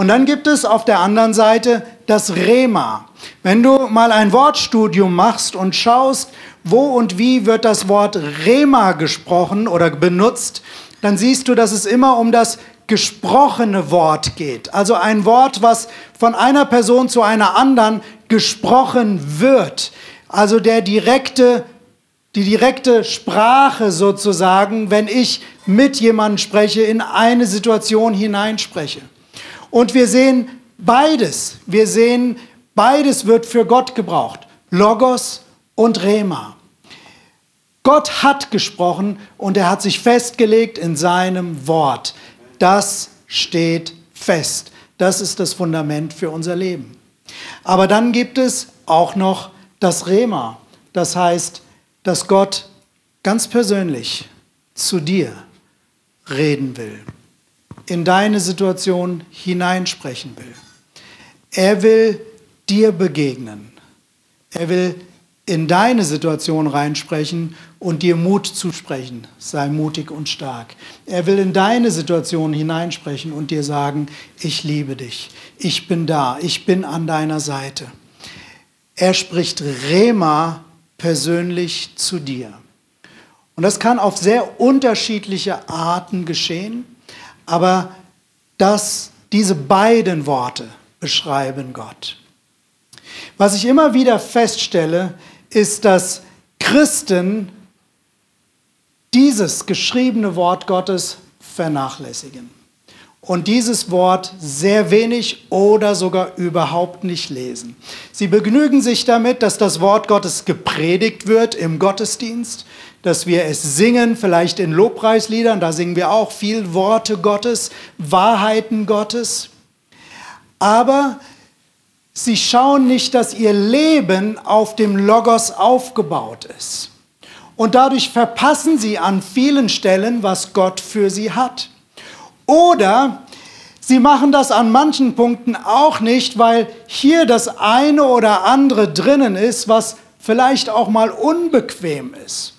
Und dann gibt es auf der anderen Seite das Rema. Wenn du mal ein Wortstudium machst und schaust, wo und wie wird das Wort Rema gesprochen oder benutzt, dann siehst du, dass es immer um das gesprochene Wort geht. Also ein Wort, was von einer Person zu einer anderen gesprochen wird. Also der direkte, die direkte Sprache sozusagen, wenn ich mit jemandem spreche, in eine Situation hineinspreche. Und wir sehen beides. Wir sehen, beides wird für Gott gebraucht. Logos und Rema. Gott hat gesprochen und er hat sich festgelegt in seinem Wort das steht fest. Das ist das Fundament für unser Leben. Aber dann gibt es auch noch das Rema. Das heißt, dass Gott ganz persönlich zu dir reden will, in deine Situation hineinsprechen will. Er will dir begegnen. Er will in deine Situation reinsprechen und dir Mut zusprechen. Sei mutig und stark. Er will in deine Situation hineinsprechen und dir sagen, ich liebe dich, ich bin da, ich bin an deiner Seite. Er spricht Rema persönlich zu dir. Und das kann auf sehr unterschiedliche Arten geschehen, aber das Diese beiden Worte beschreiben Gott. Was ich immer wieder feststelle, ist, dass Christen dieses geschriebene Wort Gottes vernachlässigen und dieses Wort sehr wenig oder sogar überhaupt nicht lesen. Sie begnügen sich damit, dass das Wort Gottes gepredigt wird im Gottesdienst, dass wir es singen, vielleicht in Lobpreisliedern, da singen wir auch viel Worte Gottes, Wahrheiten Gottes. Aber sie schauen nicht, dass ihr Leben auf dem Logos aufgebaut ist. Und dadurch verpassen sie an vielen Stellen, was Gott für sie hat. Oder sie machen das an manchen Punkten auch nicht, weil hier das eine oder andere drinnen ist, was vielleicht auch mal unbequem ist.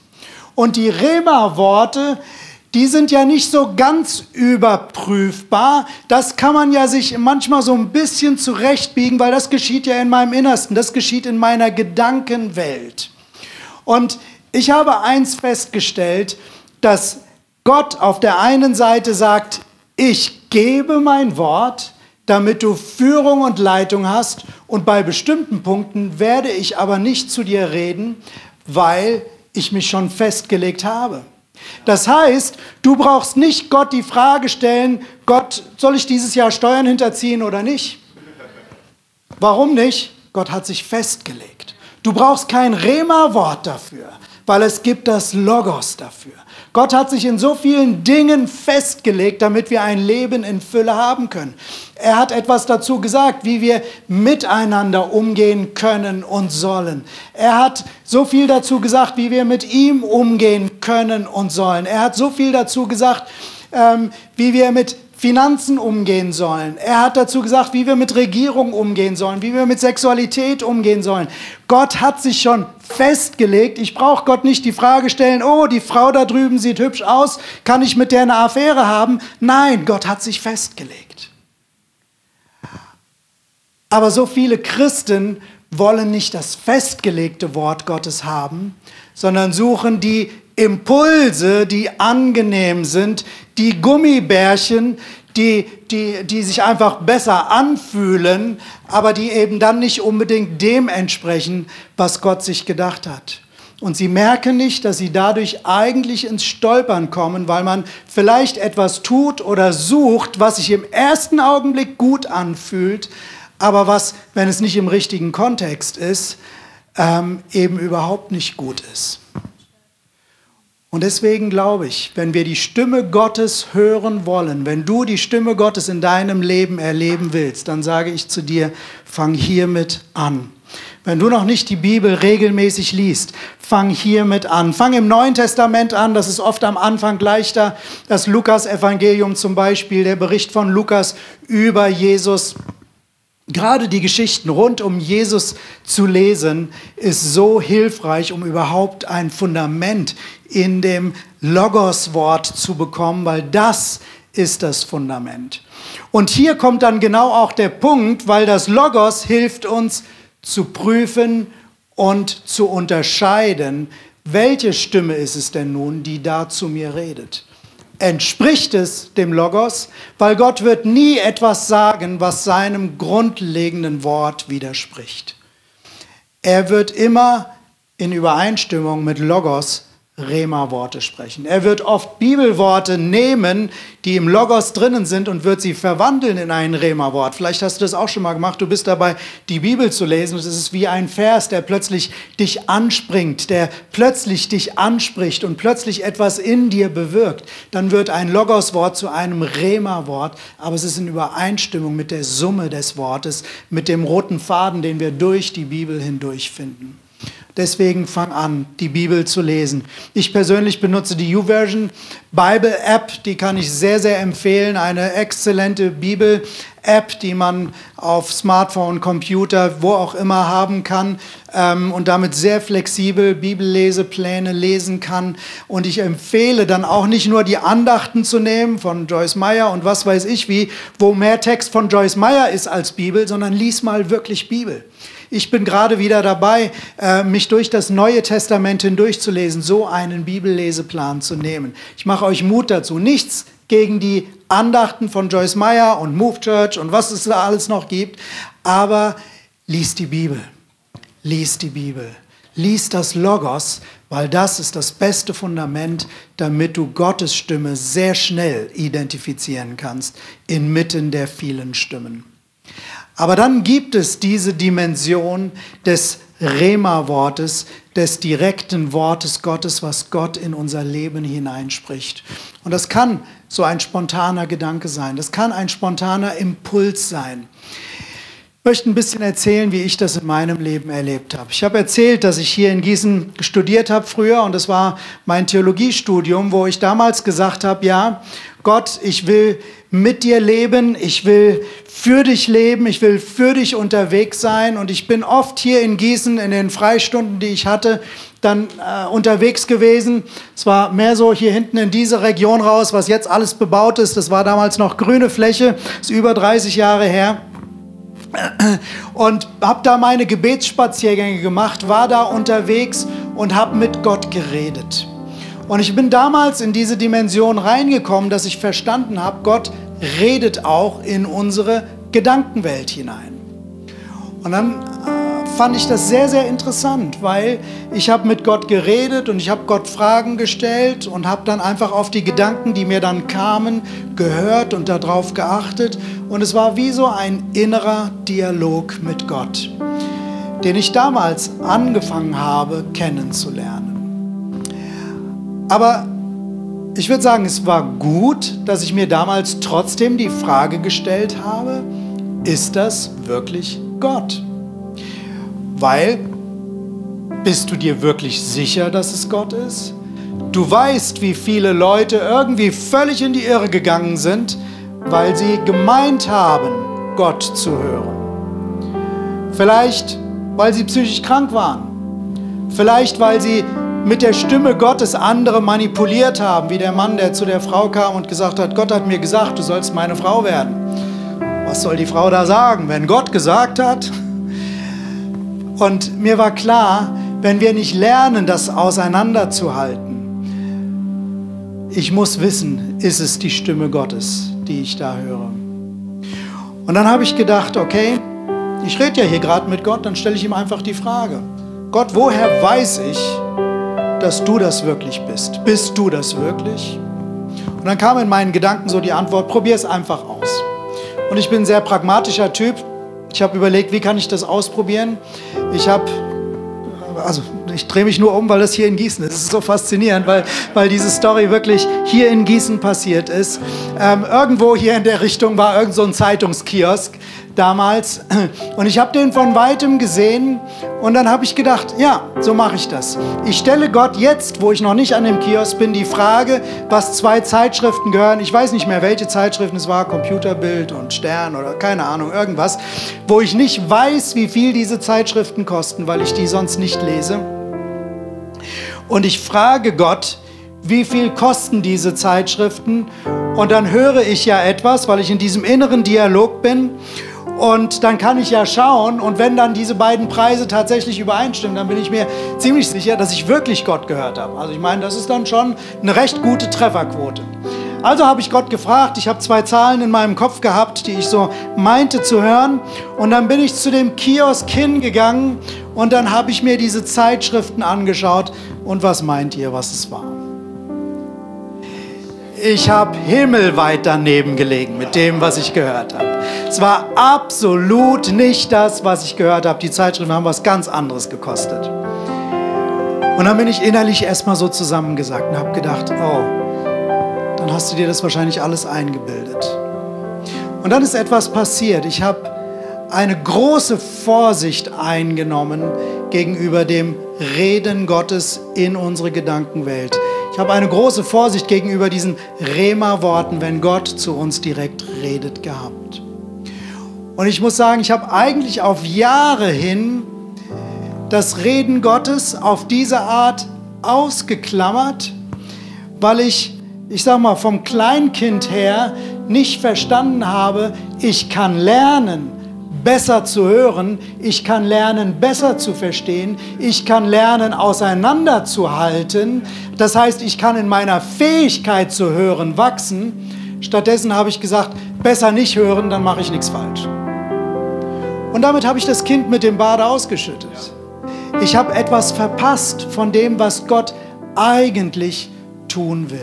Und die Rema-Worte, die sind ja nicht so ganz überprüfbar. Das kann man ja sich manchmal so ein bisschen zurechtbiegen, weil das geschieht ja in meinem Innersten, das geschieht in meiner Gedankenwelt. Und ich habe eins festgestellt, dass Gott auf der einen Seite sagt, ich gebe mein Wort, damit du Führung und Leitung hast und bei bestimmten Punkten werde ich aber nicht zu dir reden, weil ich mich schon festgelegt habe. Das heißt, du brauchst nicht Gott die Frage stellen, Gott, soll ich dieses Jahr Steuern hinterziehen oder nicht? Warum nicht? Gott hat sich festgelegt. Du brauchst kein Rema-Wort dafür, weil es gibt das Logos dafür. Gott hat sich in so vielen Dingen festgelegt, damit wir ein Leben in Fülle haben können. Er hat etwas dazu gesagt, wie wir miteinander umgehen können und sollen. Er hat so viel dazu gesagt, wie wir mit ihm umgehen können und sollen. Er hat so viel dazu gesagt, ähm, wie wir mit Finanzen umgehen sollen. Er hat dazu gesagt, wie wir mit Regierung umgehen sollen, wie wir mit Sexualität umgehen sollen. Gott hat sich schon festgelegt. Ich brauche Gott nicht die Frage stellen, oh, die Frau da drüben sieht hübsch aus, kann ich mit der eine Affäre haben? Nein, Gott hat sich festgelegt. Aber so viele Christen wollen nicht das festgelegte Wort Gottes haben, sondern suchen die Impulse, die angenehm sind, die Gummibärchen, die, die, die sich einfach besser anfühlen, aber die eben dann nicht unbedingt dem entsprechen, was Gott sich gedacht hat. Und sie merken nicht, dass sie dadurch eigentlich ins Stolpern kommen, weil man vielleicht etwas tut oder sucht, was sich im ersten Augenblick gut anfühlt, aber was, wenn es nicht im richtigen Kontext ist, ähm, eben überhaupt nicht gut ist. Und deswegen glaube ich, wenn wir die Stimme Gottes hören wollen, wenn du die Stimme Gottes in deinem Leben erleben willst, dann sage ich zu dir, fang hiermit an. Wenn du noch nicht die Bibel regelmäßig liest, fang hiermit an. Fang im Neuen Testament an, das ist oft am Anfang leichter. Das Lukas-Evangelium zum Beispiel, der Bericht von Lukas über Jesus. Gerade die Geschichten rund um Jesus zu lesen, ist so hilfreich, um überhaupt ein Fundament in dem Logos-Wort zu bekommen, weil das ist das Fundament. Und hier kommt dann genau auch der Punkt, weil das Logos hilft uns zu prüfen und zu unterscheiden, welche Stimme ist es denn nun, die da zu mir redet. Entspricht es dem Logos, weil Gott wird nie etwas sagen, was seinem grundlegenden Wort widerspricht. Er wird immer in Übereinstimmung mit Logos Rema-Worte sprechen. Er wird oft Bibelworte nehmen, die im Logos drinnen sind und wird sie verwandeln in ein Rema-Wort. Vielleicht hast du das auch schon mal gemacht. Du bist dabei, die Bibel zu lesen. Es ist wie ein Vers, der plötzlich dich anspringt, der plötzlich dich anspricht und plötzlich etwas in dir bewirkt. Dann wird ein Logos-Wort zu einem Rema-Wort, aber es ist in Übereinstimmung mit der Summe des Wortes, mit dem roten Faden, den wir durch die Bibel hindurch finden. Deswegen fang an, die Bibel zu lesen. Ich persönlich benutze die YouVersion Bible App, die kann ich sehr, sehr empfehlen. Eine exzellente Bibel App, die man auf Smartphone, Computer, wo auch immer haben kann ähm, und damit sehr flexibel Bibellesepläne lesen kann. Und ich empfehle dann auch nicht nur die Andachten zu nehmen von Joyce Meyer und was weiß ich wie, wo mehr Text von Joyce Meyer ist als Bibel, sondern lies mal wirklich Bibel. Ich bin gerade wieder dabei, äh, mich durch das Neue Testament hindurchzulesen, so einen Bibelleseplan zu nehmen. Ich mache euch Mut dazu. Nichts gegen die Andachten von Joyce Meyer und Move Church und was es da alles noch gibt. Aber lies die Bibel. Lies die Bibel. Lies das Logos, weil das ist das beste Fundament, damit du Gottes Stimme sehr schnell identifizieren kannst inmitten der vielen Stimmen. Aber dann gibt es diese Dimension des Rema-Wortes, des direkten Wortes Gottes, was Gott in unser Leben hineinspricht. Und das kann so ein spontaner Gedanke sein, das kann ein spontaner Impuls sein. Ich möchte ein bisschen erzählen, wie ich das in meinem Leben erlebt habe. Ich habe erzählt, dass ich hier in Gießen studiert habe früher und das war mein Theologiestudium, wo ich damals gesagt habe, ja, Gott, ich will mit dir leben, ich will für dich leben, ich will für dich unterwegs sein und ich bin oft hier in Gießen in den Freistunden, die ich hatte, dann äh, unterwegs gewesen. Es war mehr so hier hinten in diese Region raus, was jetzt alles bebaut ist. Das war damals noch grüne Fläche, ist über 30 Jahre her. Und habe da meine Gebetsspaziergänge gemacht, war da unterwegs und habe mit Gott geredet. Und ich bin damals in diese Dimension reingekommen, dass ich verstanden habe, Gott redet auch in unsere Gedankenwelt hinein. Und dann fand ich das sehr, sehr interessant, weil ich habe mit Gott geredet und ich habe Gott Fragen gestellt und habe dann einfach auf die Gedanken, die mir dann kamen, gehört und darauf geachtet. Und es war wie so ein innerer Dialog mit Gott, den ich damals angefangen habe kennenzulernen. Aber ich würde sagen, es war gut, dass ich mir damals trotzdem die Frage gestellt habe, ist das wirklich Gott? Weil, bist du dir wirklich sicher, dass es Gott ist? Du weißt, wie viele Leute irgendwie völlig in die Irre gegangen sind, weil sie gemeint haben, Gott zu hören. Vielleicht, weil sie psychisch krank waren. Vielleicht, weil sie mit der Stimme Gottes andere manipuliert haben, wie der Mann, der zu der Frau kam und gesagt hat, Gott hat mir gesagt, du sollst meine Frau werden. Was soll die Frau da sagen, wenn Gott gesagt hat? Und mir war klar, wenn wir nicht lernen, das auseinanderzuhalten, ich muss wissen, ist es die Stimme Gottes, die ich da höre. Und dann habe ich gedacht, okay, ich rede ja hier gerade mit Gott, dann stelle ich ihm einfach die Frage, Gott, woher weiß ich, dass du das wirklich bist. Bist du das wirklich? Und dann kam in meinen Gedanken so die Antwort, probier es einfach aus. Und ich bin ein sehr pragmatischer Typ. Ich habe überlegt, wie kann ich das ausprobieren? Ich habe, also ich drehe mich nur um, weil das hier in Gießen ist. Es ist so faszinierend, weil, weil diese Story wirklich hier in Gießen passiert ist. Ähm, irgendwo hier in der Richtung war irgend so ein Zeitungskiosk damals. Und ich habe den von weitem gesehen und dann habe ich gedacht, ja, so mache ich das. Ich stelle Gott jetzt, wo ich noch nicht an dem Kiosk bin, die Frage, was zwei Zeitschriften gehören. Ich weiß nicht mehr, welche Zeitschriften es war, Computerbild und Stern oder keine Ahnung, irgendwas, wo ich nicht weiß, wie viel diese Zeitschriften kosten, weil ich die sonst nicht lese. Und ich frage Gott, wie viel kosten diese Zeitschriften? Und dann höre ich ja etwas, weil ich in diesem inneren Dialog bin. Und dann kann ich ja schauen, und wenn dann diese beiden Preise tatsächlich übereinstimmen, dann bin ich mir ziemlich sicher, dass ich wirklich Gott gehört habe. Also ich meine, das ist dann schon eine recht gute Trefferquote. Also habe ich Gott gefragt, ich habe zwei Zahlen in meinem Kopf gehabt, die ich so meinte zu hören. Und dann bin ich zu dem Kiosk hingegangen und dann habe ich mir diese Zeitschriften angeschaut. Und was meint ihr, was es war? Ich habe himmelweit daneben gelegen mit dem, was ich gehört habe. Es war absolut nicht das, was ich gehört habe. Die Zeitschriften haben was ganz anderes gekostet. Und dann bin ich innerlich erstmal so zusammengesagt und habe gedacht, oh, dann hast du dir das wahrscheinlich alles eingebildet. Und dann ist etwas passiert. Ich habe eine große Vorsicht eingenommen gegenüber dem Reden Gottes in unsere Gedankenwelt. Ich habe eine große Vorsicht gegenüber diesen Rema-Worten, wenn Gott zu uns direkt redet, gehabt. Und ich muss sagen, ich habe eigentlich auf Jahre hin das Reden Gottes auf diese Art ausgeklammert, weil ich, ich sag mal, vom Kleinkind her nicht verstanden habe, ich kann lernen, besser zu hören, ich kann lernen, besser zu verstehen, ich kann lernen, auseinanderzuhalten. Das heißt, ich kann in meiner Fähigkeit zu hören wachsen. Stattdessen habe ich gesagt, besser nicht hören, dann mache ich nichts falsch. Und damit habe ich das Kind mit dem Bade ausgeschüttet. Ich habe etwas verpasst von dem, was Gott eigentlich tun will.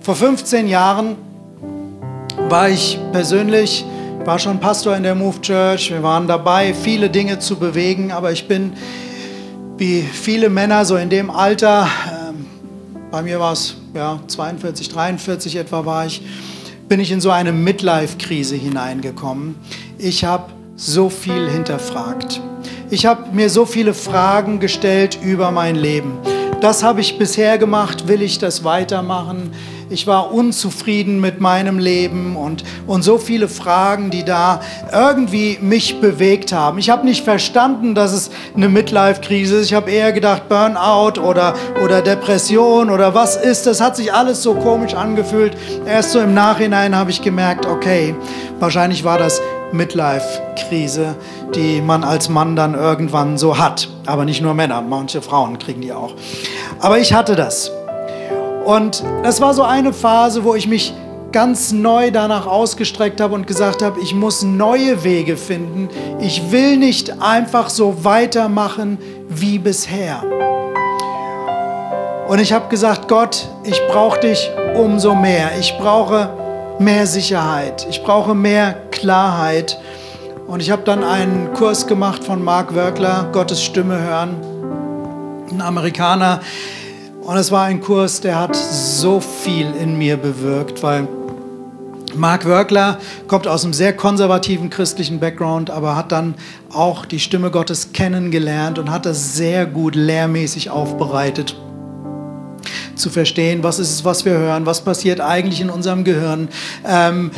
Vor 15 Jahren war ich persönlich, war schon Pastor in der Move Church. Wir waren dabei, viele Dinge zu bewegen, aber ich bin wie viele Männer so in dem Alter, ähm, bei mir war es ja, 42, 43 etwa war ich, bin ich in so eine Midlife-Krise hineingekommen. Ich habe so viel hinterfragt. Ich habe mir so viele Fragen gestellt über mein Leben. Das habe ich bisher gemacht, will ich das weitermachen? Ich war unzufrieden mit meinem Leben und, und so viele Fragen, die da irgendwie mich bewegt haben. Ich habe nicht verstanden, dass es eine Midlife-Krise ist. Ich habe eher gedacht, Burnout oder, oder Depression oder was ist. Das hat sich alles so komisch angefühlt. Erst so im Nachhinein habe ich gemerkt, okay, wahrscheinlich war das Midlife-Krise, die man als Mann dann irgendwann so hat. Aber nicht nur Männer, manche Frauen kriegen die auch. Aber ich hatte das. Und das war so eine Phase, wo ich mich ganz neu danach ausgestreckt habe und gesagt habe, ich muss neue Wege finden. Ich will nicht einfach so weitermachen wie bisher. Und ich habe gesagt, Gott, ich brauche dich umso mehr. Ich brauche mehr Sicherheit. Ich brauche mehr Klarheit. Und ich habe dann einen Kurs gemacht von Mark Wörkler, Gottes Stimme hören. Ein Amerikaner, und es war ein Kurs, der hat so viel in mir bewirkt, weil Mark Wörgler kommt aus einem sehr konservativen christlichen Background, aber hat dann auch die Stimme Gottes kennengelernt und hat das sehr gut lehrmäßig aufbereitet zu verstehen, was ist es, was wir hören, was passiert eigentlich in unserem Gehirn ähm,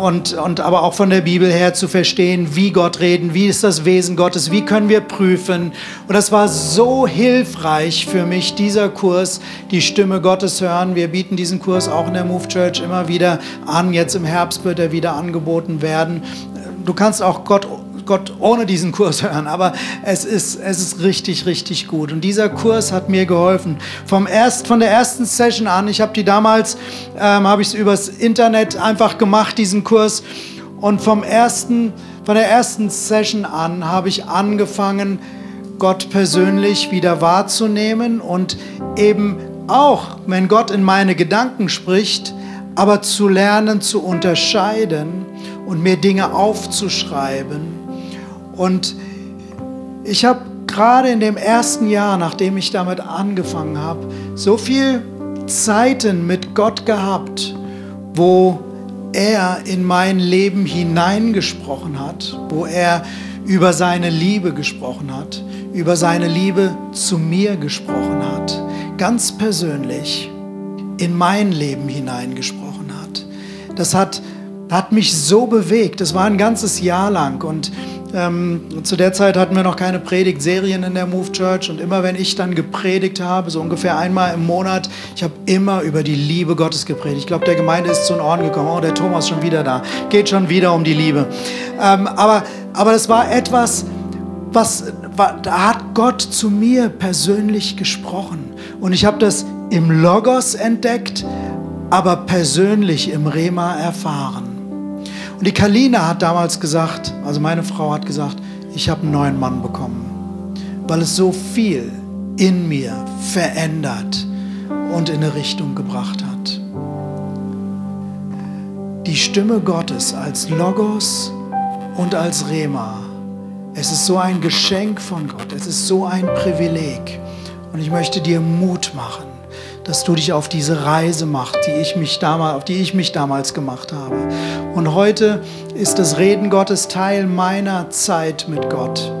und, und aber auch von der Bibel her zu verstehen, wie Gott reden, wie ist das Wesen Gottes, wie können wir prüfen. Und das war so hilfreich für mich, dieser Kurs, die Stimme Gottes hören. Wir bieten diesen Kurs auch in der Move Church immer wieder an. Jetzt im Herbst wird er wieder angeboten werden. Du kannst auch Gott Gott ohne diesen Kurs hören, aber es ist, es ist richtig, richtig gut. Und dieser Kurs hat mir geholfen. Vom erst, von der ersten Session an, ich habe die damals, ähm, habe ich es übers Internet einfach gemacht, diesen Kurs. Und vom ersten, von der ersten Session an habe ich angefangen, Gott persönlich wieder wahrzunehmen und eben auch, wenn Gott in meine Gedanken spricht, aber zu lernen zu unterscheiden und mir Dinge aufzuschreiben und ich habe gerade in dem ersten Jahr, nachdem ich damit angefangen habe, so viel Zeiten mit Gott gehabt, wo er in mein Leben hineingesprochen hat, wo er über seine Liebe gesprochen hat, über seine Liebe zu mir gesprochen hat, ganz persönlich in mein Leben hineingesprochen hat. Das hat, hat mich so bewegt. Das war ein ganzes Jahr lang und ähm, zu der Zeit hatten wir noch keine Predigtserien in der Move Church und immer wenn ich dann gepredigt habe, so ungefähr einmal im Monat, ich habe immer über die Liebe Gottes gepredigt. Ich glaube, der Gemeinde ist zu den Ohren gekommen, oh, der Thomas ist schon wieder da, geht schon wieder um die Liebe. Ähm, aber, aber das war etwas, was, war, da hat Gott zu mir persönlich gesprochen und ich habe das im Logos entdeckt, aber persönlich im Rema erfahren. Und die Kalina hat damals gesagt, also meine Frau hat gesagt, ich habe einen neuen Mann bekommen, weil es so viel in mir verändert und in eine Richtung gebracht hat. Die Stimme Gottes als Logos und als Rema, es ist so ein Geschenk von Gott, es ist so ein Privileg. Und ich möchte dir Mut machen dass du dich auf diese Reise machst, die ich mich damals, auf die ich mich damals gemacht habe. Und heute ist das Reden Gottes Teil meiner Zeit mit Gott.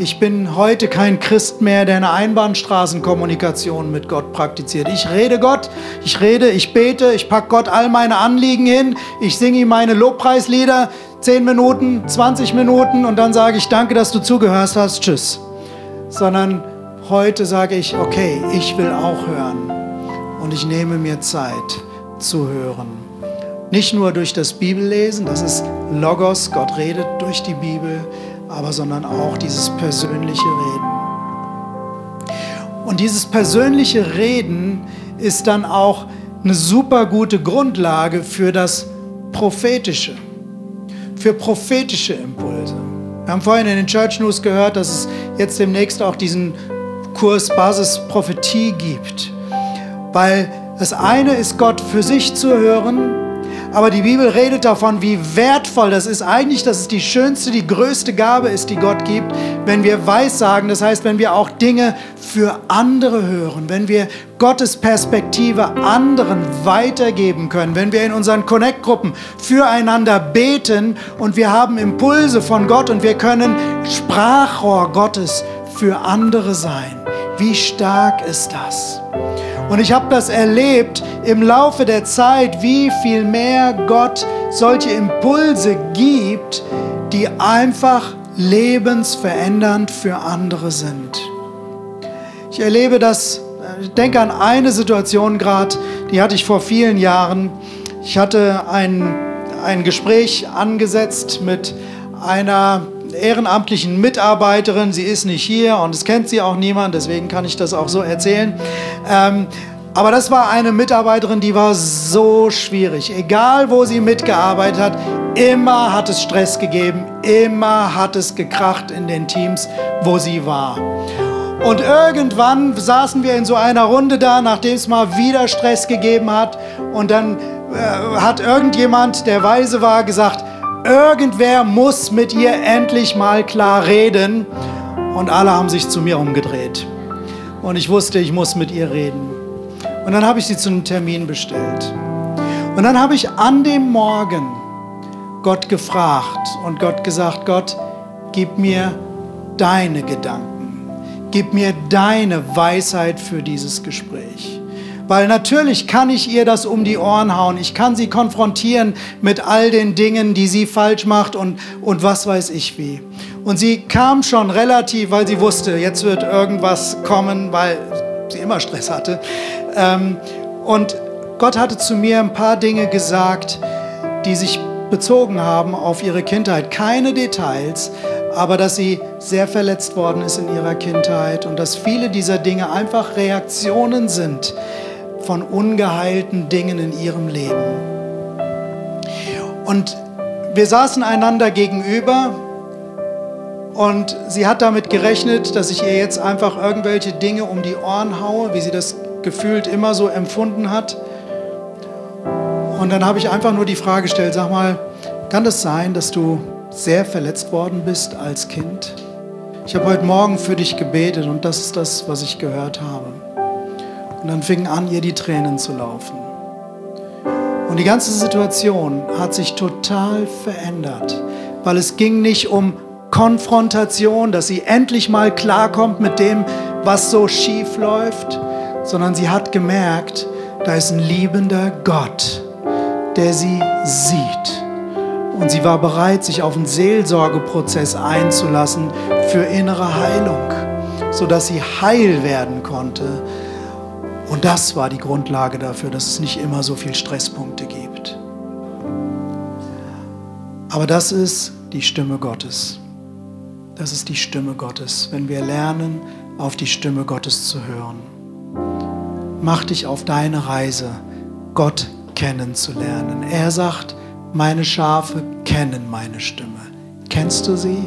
Ich bin heute kein Christ mehr, der eine Einbahnstraßenkommunikation mit Gott praktiziert. Ich rede Gott, ich rede, ich bete, ich packe Gott all meine Anliegen hin, ich singe ihm meine Lobpreislieder, 10 Minuten, 20 Minuten und dann sage ich, danke, dass du zugehört hast, tschüss. Sondern heute sage ich, okay, ich will auch hören und ich nehme mir Zeit zu hören. Nicht nur durch das Bibellesen, das ist Logos, Gott redet durch die Bibel, aber sondern auch dieses persönliche Reden. Und dieses persönliche Reden ist dann auch eine super gute Grundlage für das Prophetische, für prophetische Impulse. Wir haben vorhin in den Church News gehört, dass es jetzt demnächst auch diesen Kurs Basis Prophetie gibt. Weil das eine ist Gott für sich zu hören, aber die Bibel redet davon, wie wertvoll das ist. Eigentlich, dass es die schönste, die größte Gabe ist, die Gott gibt, wenn wir Weissagen, das heißt, wenn wir auch Dinge für andere hören, wenn wir Gottes Perspektive anderen weitergeben können, wenn wir in unseren Connect-Gruppen füreinander beten und wir haben Impulse von Gott und wir können Sprachrohr Gottes für andere sein. Wie stark ist das? Und ich habe das erlebt im Laufe der Zeit, wie viel mehr Gott solche Impulse gibt, die einfach lebensverändernd für andere sind. Ich erlebe das, ich denke an eine Situation gerade, die hatte ich vor vielen Jahren. Ich hatte ein, ein Gespräch angesetzt mit einer ehrenamtlichen Mitarbeiterin. Sie ist nicht hier und es kennt sie auch niemand, deswegen kann ich das auch so erzählen. Ähm, aber das war eine Mitarbeiterin, die war so schwierig. Egal, wo sie mitgearbeitet hat, immer hat es Stress gegeben, immer hat es gekracht in den Teams, wo sie war. Und irgendwann saßen wir in so einer Runde da, nachdem es mal wieder Stress gegeben hat. Und dann äh, hat irgendjemand, der weise war, gesagt, Irgendwer muss mit ihr endlich mal klar reden. Und alle haben sich zu mir umgedreht. Und ich wusste, ich muss mit ihr reden. Und dann habe ich sie zu einem Termin bestellt. Und dann habe ich an dem Morgen Gott gefragt und Gott gesagt, Gott, gib mir deine Gedanken. Gib mir deine Weisheit für dieses Gespräch. Weil natürlich kann ich ihr das um die Ohren hauen. Ich kann sie konfrontieren mit all den Dingen, die sie falsch macht und, und was weiß ich wie. Und sie kam schon relativ, weil sie wusste, jetzt wird irgendwas kommen, weil sie immer Stress hatte. Ähm, und Gott hatte zu mir ein paar Dinge gesagt, die sich bezogen haben auf ihre Kindheit. Keine Details, aber dass sie sehr verletzt worden ist in ihrer Kindheit und dass viele dieser Dinge einfach Reaktionen sind, von ungeheilten Dingen in ihrem Leben. Und wir saßen einander gegenüber und sie hat damit gerechnet, dass ich ihr jetzt einfach irgendwelche Dinge um die Ohren haue, wie sie das gefühlt immer so empfunden hat. Und dann habe ich einfach nur die Frage gestellt, sag mal, kann das sein, dass du sehr verletzt worden bist als Kind? Ich habe heute Morgen für dich gebetet und das ist das, was ich gehört habe. Und dann fingen an, ihr die Tränen zu laufen. Und die ganze Situation hat sich total verändert, weil es ging nicht um Konfrontation, dass sie endlich mal klarkommt mit dem, was so schief läuft, sondern sie hat gemerkt, da ist ein liebender Gott, der sie sieht. Und sie war bereit, sich auf einen Seelsorgeprozess einzulassen für innere Heilung, sodass sie heil werden konnte und das war die Grundlage dafür, dass es nicht immer so viele Stresspunkte gibt. Aber das ist die Stimme Gottes. Das ist die Stimme Gottes, wenn wir lernen, auf die Stimme Gottes zu hören. Mach dich auf deine Reise, Gott kennenzulernen. Er sagt, meine Schafe kennen meine Stimme. Kennst du sie?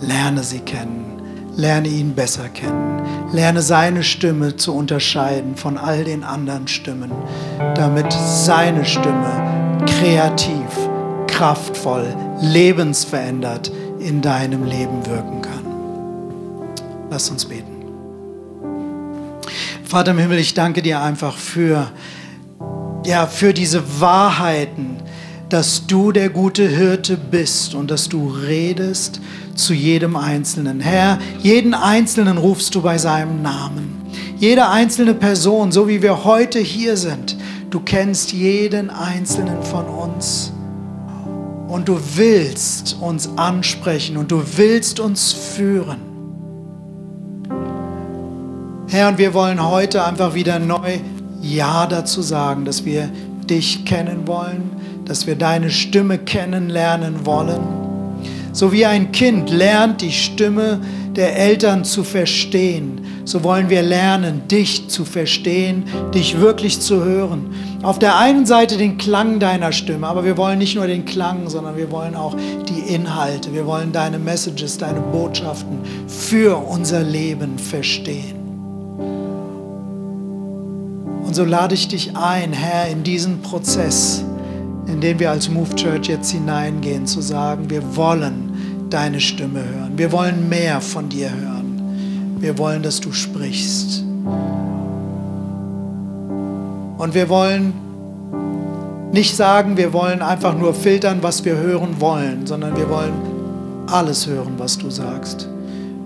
Lerne sie kennen. Lerne ihn besser kennen. Lerne seine Stimme zu unterscheiden von all den anderen Stimmen, damit seine Stimme kreativ, kraftvoll, lebensverändert in deinem Leben wirken kann. Lass uns beten. Vater im Himmel, ich danke dir einfach für, ja, für diese Wahrheiten, dass du der gute Hirte bist und dass du redest zu jedem Einzelnen. Herr, jeden Einzelnen rufst du bei seinem Namen. Jede einzelne Person, so wie wir heute hier sind, du kennst jeden Einzelnen von uns. Und du willst uns ansprechen und du willst uns führen. Herr, und wir wollen heute einfach wieder neu Ja dazu sagen, dass wir dich kennen wollen, dass wir deine Stimme kennenlernen wollen So wie ein Kind lernt, die Stimme der Eltern zu verstehen, so wollen wir lernen, dich zu verstehen, dich wirklich zu hören. Auf der einen Seite den Klang deiner Stimme, aber wir wollen nicht nur den Klang, sondern wir wollen auch die Inhalte, wir wollen deine Messages, deine Botschaften für unser Leben verstehen. Und so lade ich dich ein, Herr, in diesen Prozess, in den wir als Move Church jetzt hineingehen, zu sagen, wir wollen deine Stimme hören. Wir wollen mehr von dir hören. Wir wollen, dass du sprichst. Und wir wollen nicht sagen, wir wollen einfach nur filtern, was wir hören wollen, sondern wir wollen alles hören, was du sagst.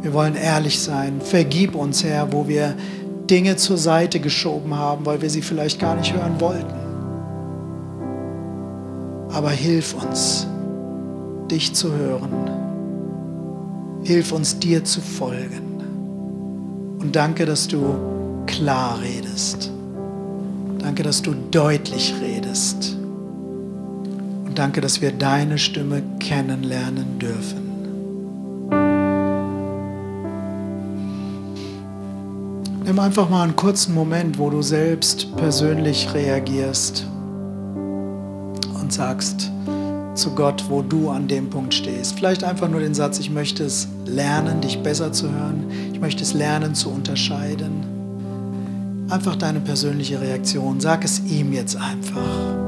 Wir wollen ehrlich sein. Vergib uns, Herr, wo wir Dinge zur Seite geschoben haben, weil wir sie vielleicht gar nicht hören wollten. Aber hilf uns, dich zu hören. Hilf uns dir zu folgen. Und danke, dass du klar redest. Danke, dass du deutlich redest. Und danke, dass wir deine Stimme kennenlernen dürfen. Nimm einfach mal einen kurzen Moment, wo du selbst persönlich reagierst und sagst, zu Gott, wo du an dem Punkt stehst. Vielleicht einfach nur den Satz, ich möchte es lernen, dich besser zu hören. Ich möchte es lernen zu unterscheiden. Einfach deine persönliche Reaktion. Sag es ihm jetzt einfach.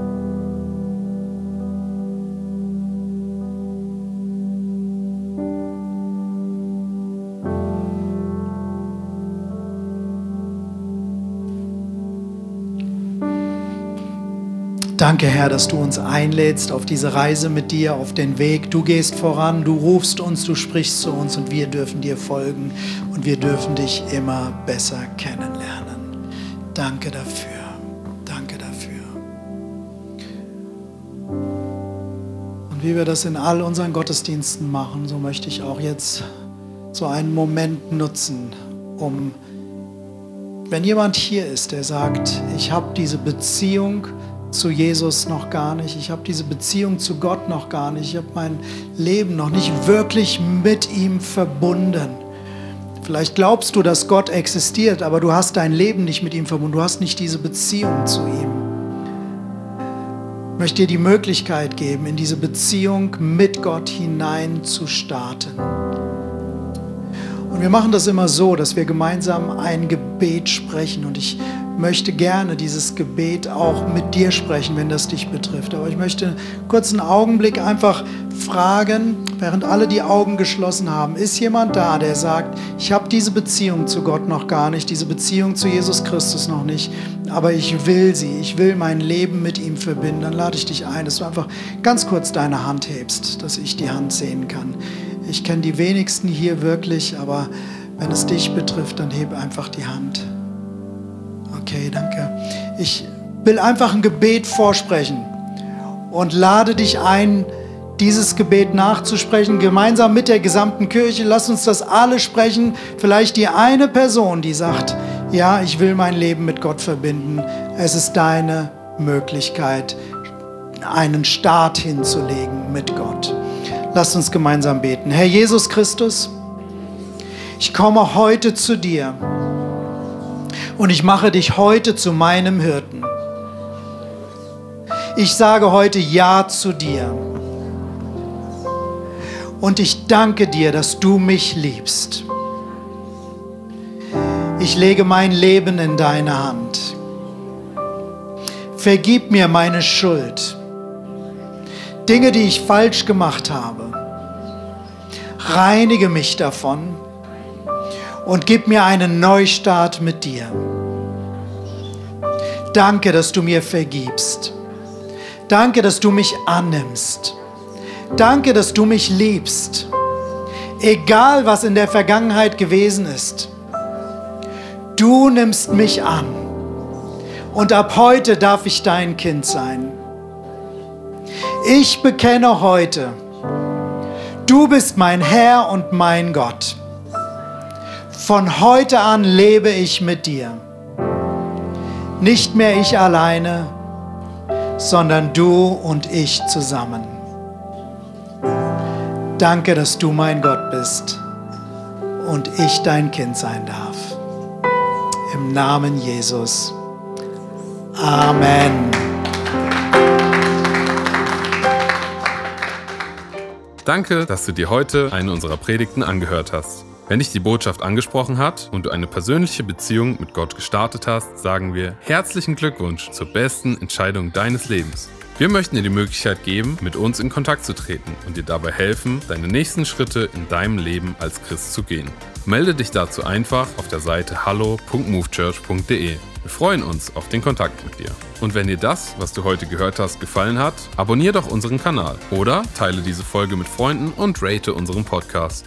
Danke, Herr, dass du uns einlädst auf diese Reise mit dir, auf den Weg. Du gehst voran, du rufst uns, du sprichst zu uns und wir dürfen dir folgen und wir dürfen dich immer besser kennenlernen. Danke dafür. Danke dafür. Und wie wir das in all unseren Gottesdiensten machen, so möchte ich auch jetzt so einen Moment nutzen, um, wenn jemand hier ist, der sagt, ich habe diese Beziehung, zu Jesus noch gar nicht. Ich habe diese Beziehung zu Gott noch gar nicht. Ich habe mein Leben noch nicht wirklich mit ihm verbunden. Vielleicht glaubst du, dass Gott existiert, aber du hast dein Leben nicht mit ihm verbunden. Du hast nicht diese Beziehung zu ihm. Ich möchte dir die Möglichkeit geben, in diese Beziehung mit Gott hinein zu starten. Und wir machen das immer so, dass wir gemeinsam ein Gebet sprechen. Und ich möchte gerne dieses Gebet auch mit dir sprechen, wenn das dich betrifft. Aber ich möchte einen Augenblick einfach fragen, während alle die Augen geschlossen haben, ist jemand da, der sagt, ich habe diese Beziehung zu Gott noch gar nicht, diese Beziehung zu Jesus Christus noch nicht, aber ich will sie, ich will mein Leben mit ihm verbinden. Dann lade ich dich ein, dass du einfach ganz kurz deine Hand hebst, dass ich die Hand sehen kann. Ich kenne die wenigsten hier wirklich, aber wenn es dich betrifft, dann heb einfach die Hand. Okay, danke. Ich will einfach ein Gebet vorsprechen und lade dich ein, dieses Gebet nachzusprechen, gemeinsam mit der gesamten Kirche. Lass uns das alle sprechen. Vielleicht die eine Person, die sagt, ja, ich will mein Leben mit Gott verbinden. Es ist deine Möglichkeit, einen Start hinzulegen mit Gott. Lass uns gemeinsam beten. Herr Jesus Christus, ich komme heute zu dir und ich mache dich heute zu meinem Hirten. Ich sage heute Ja zu dir. Und ich danke dir, dass du mich liebst. Ich lege mein Leben in deine Hand. Vergib mir meine Schuld. Dinge, die ich falsch gemacht habe. Reinige mich davon und gib mir einen Neustart mit dir. Danke, dass du mir vergibst. Danke, dass du mich annimmst. Danke, dass du mich liebst. Egal, was in der Vergangenheit gewesen ist. Du nimmst mich an. Und ab heute darf ich dein Kind sein. Ich bekenne heute, du bist mein Herr und mein Gott. Von heute an lebe ich mit dir. Nicht mehr ich alleine, sondern du und ich zusammen. Danke, dass du mein Gott bist und ich dein Kind sein darf. Im Namen Jesus. Amen. Danke, dass du dir heute eine unserer Predigten angehört hast. Wenn dich die Botschaft angesprochen hat und du eine persönliche Beziehung mit Gott gestartet hast, sagen wir herzlichen Glückwunsch zur besten Entscheidung deines Lebens. Wir möchten dir die Möglichkeit geben, mit uns in Kontakt zu treten und dir dabei helfen, deine nächsten Schritte in deinem Leben als Christ zu gehen. Melde dich dazu einfach auf der Seite hallo.movechurch.de. Wir freuen uns auf den Kontakt mit dir. Und wenn dir das, was du heute gehört hast, gefallen hat, abonniere doch unseren Kanal oder teile diese Folge mit Freunden und rate unseren Podcast.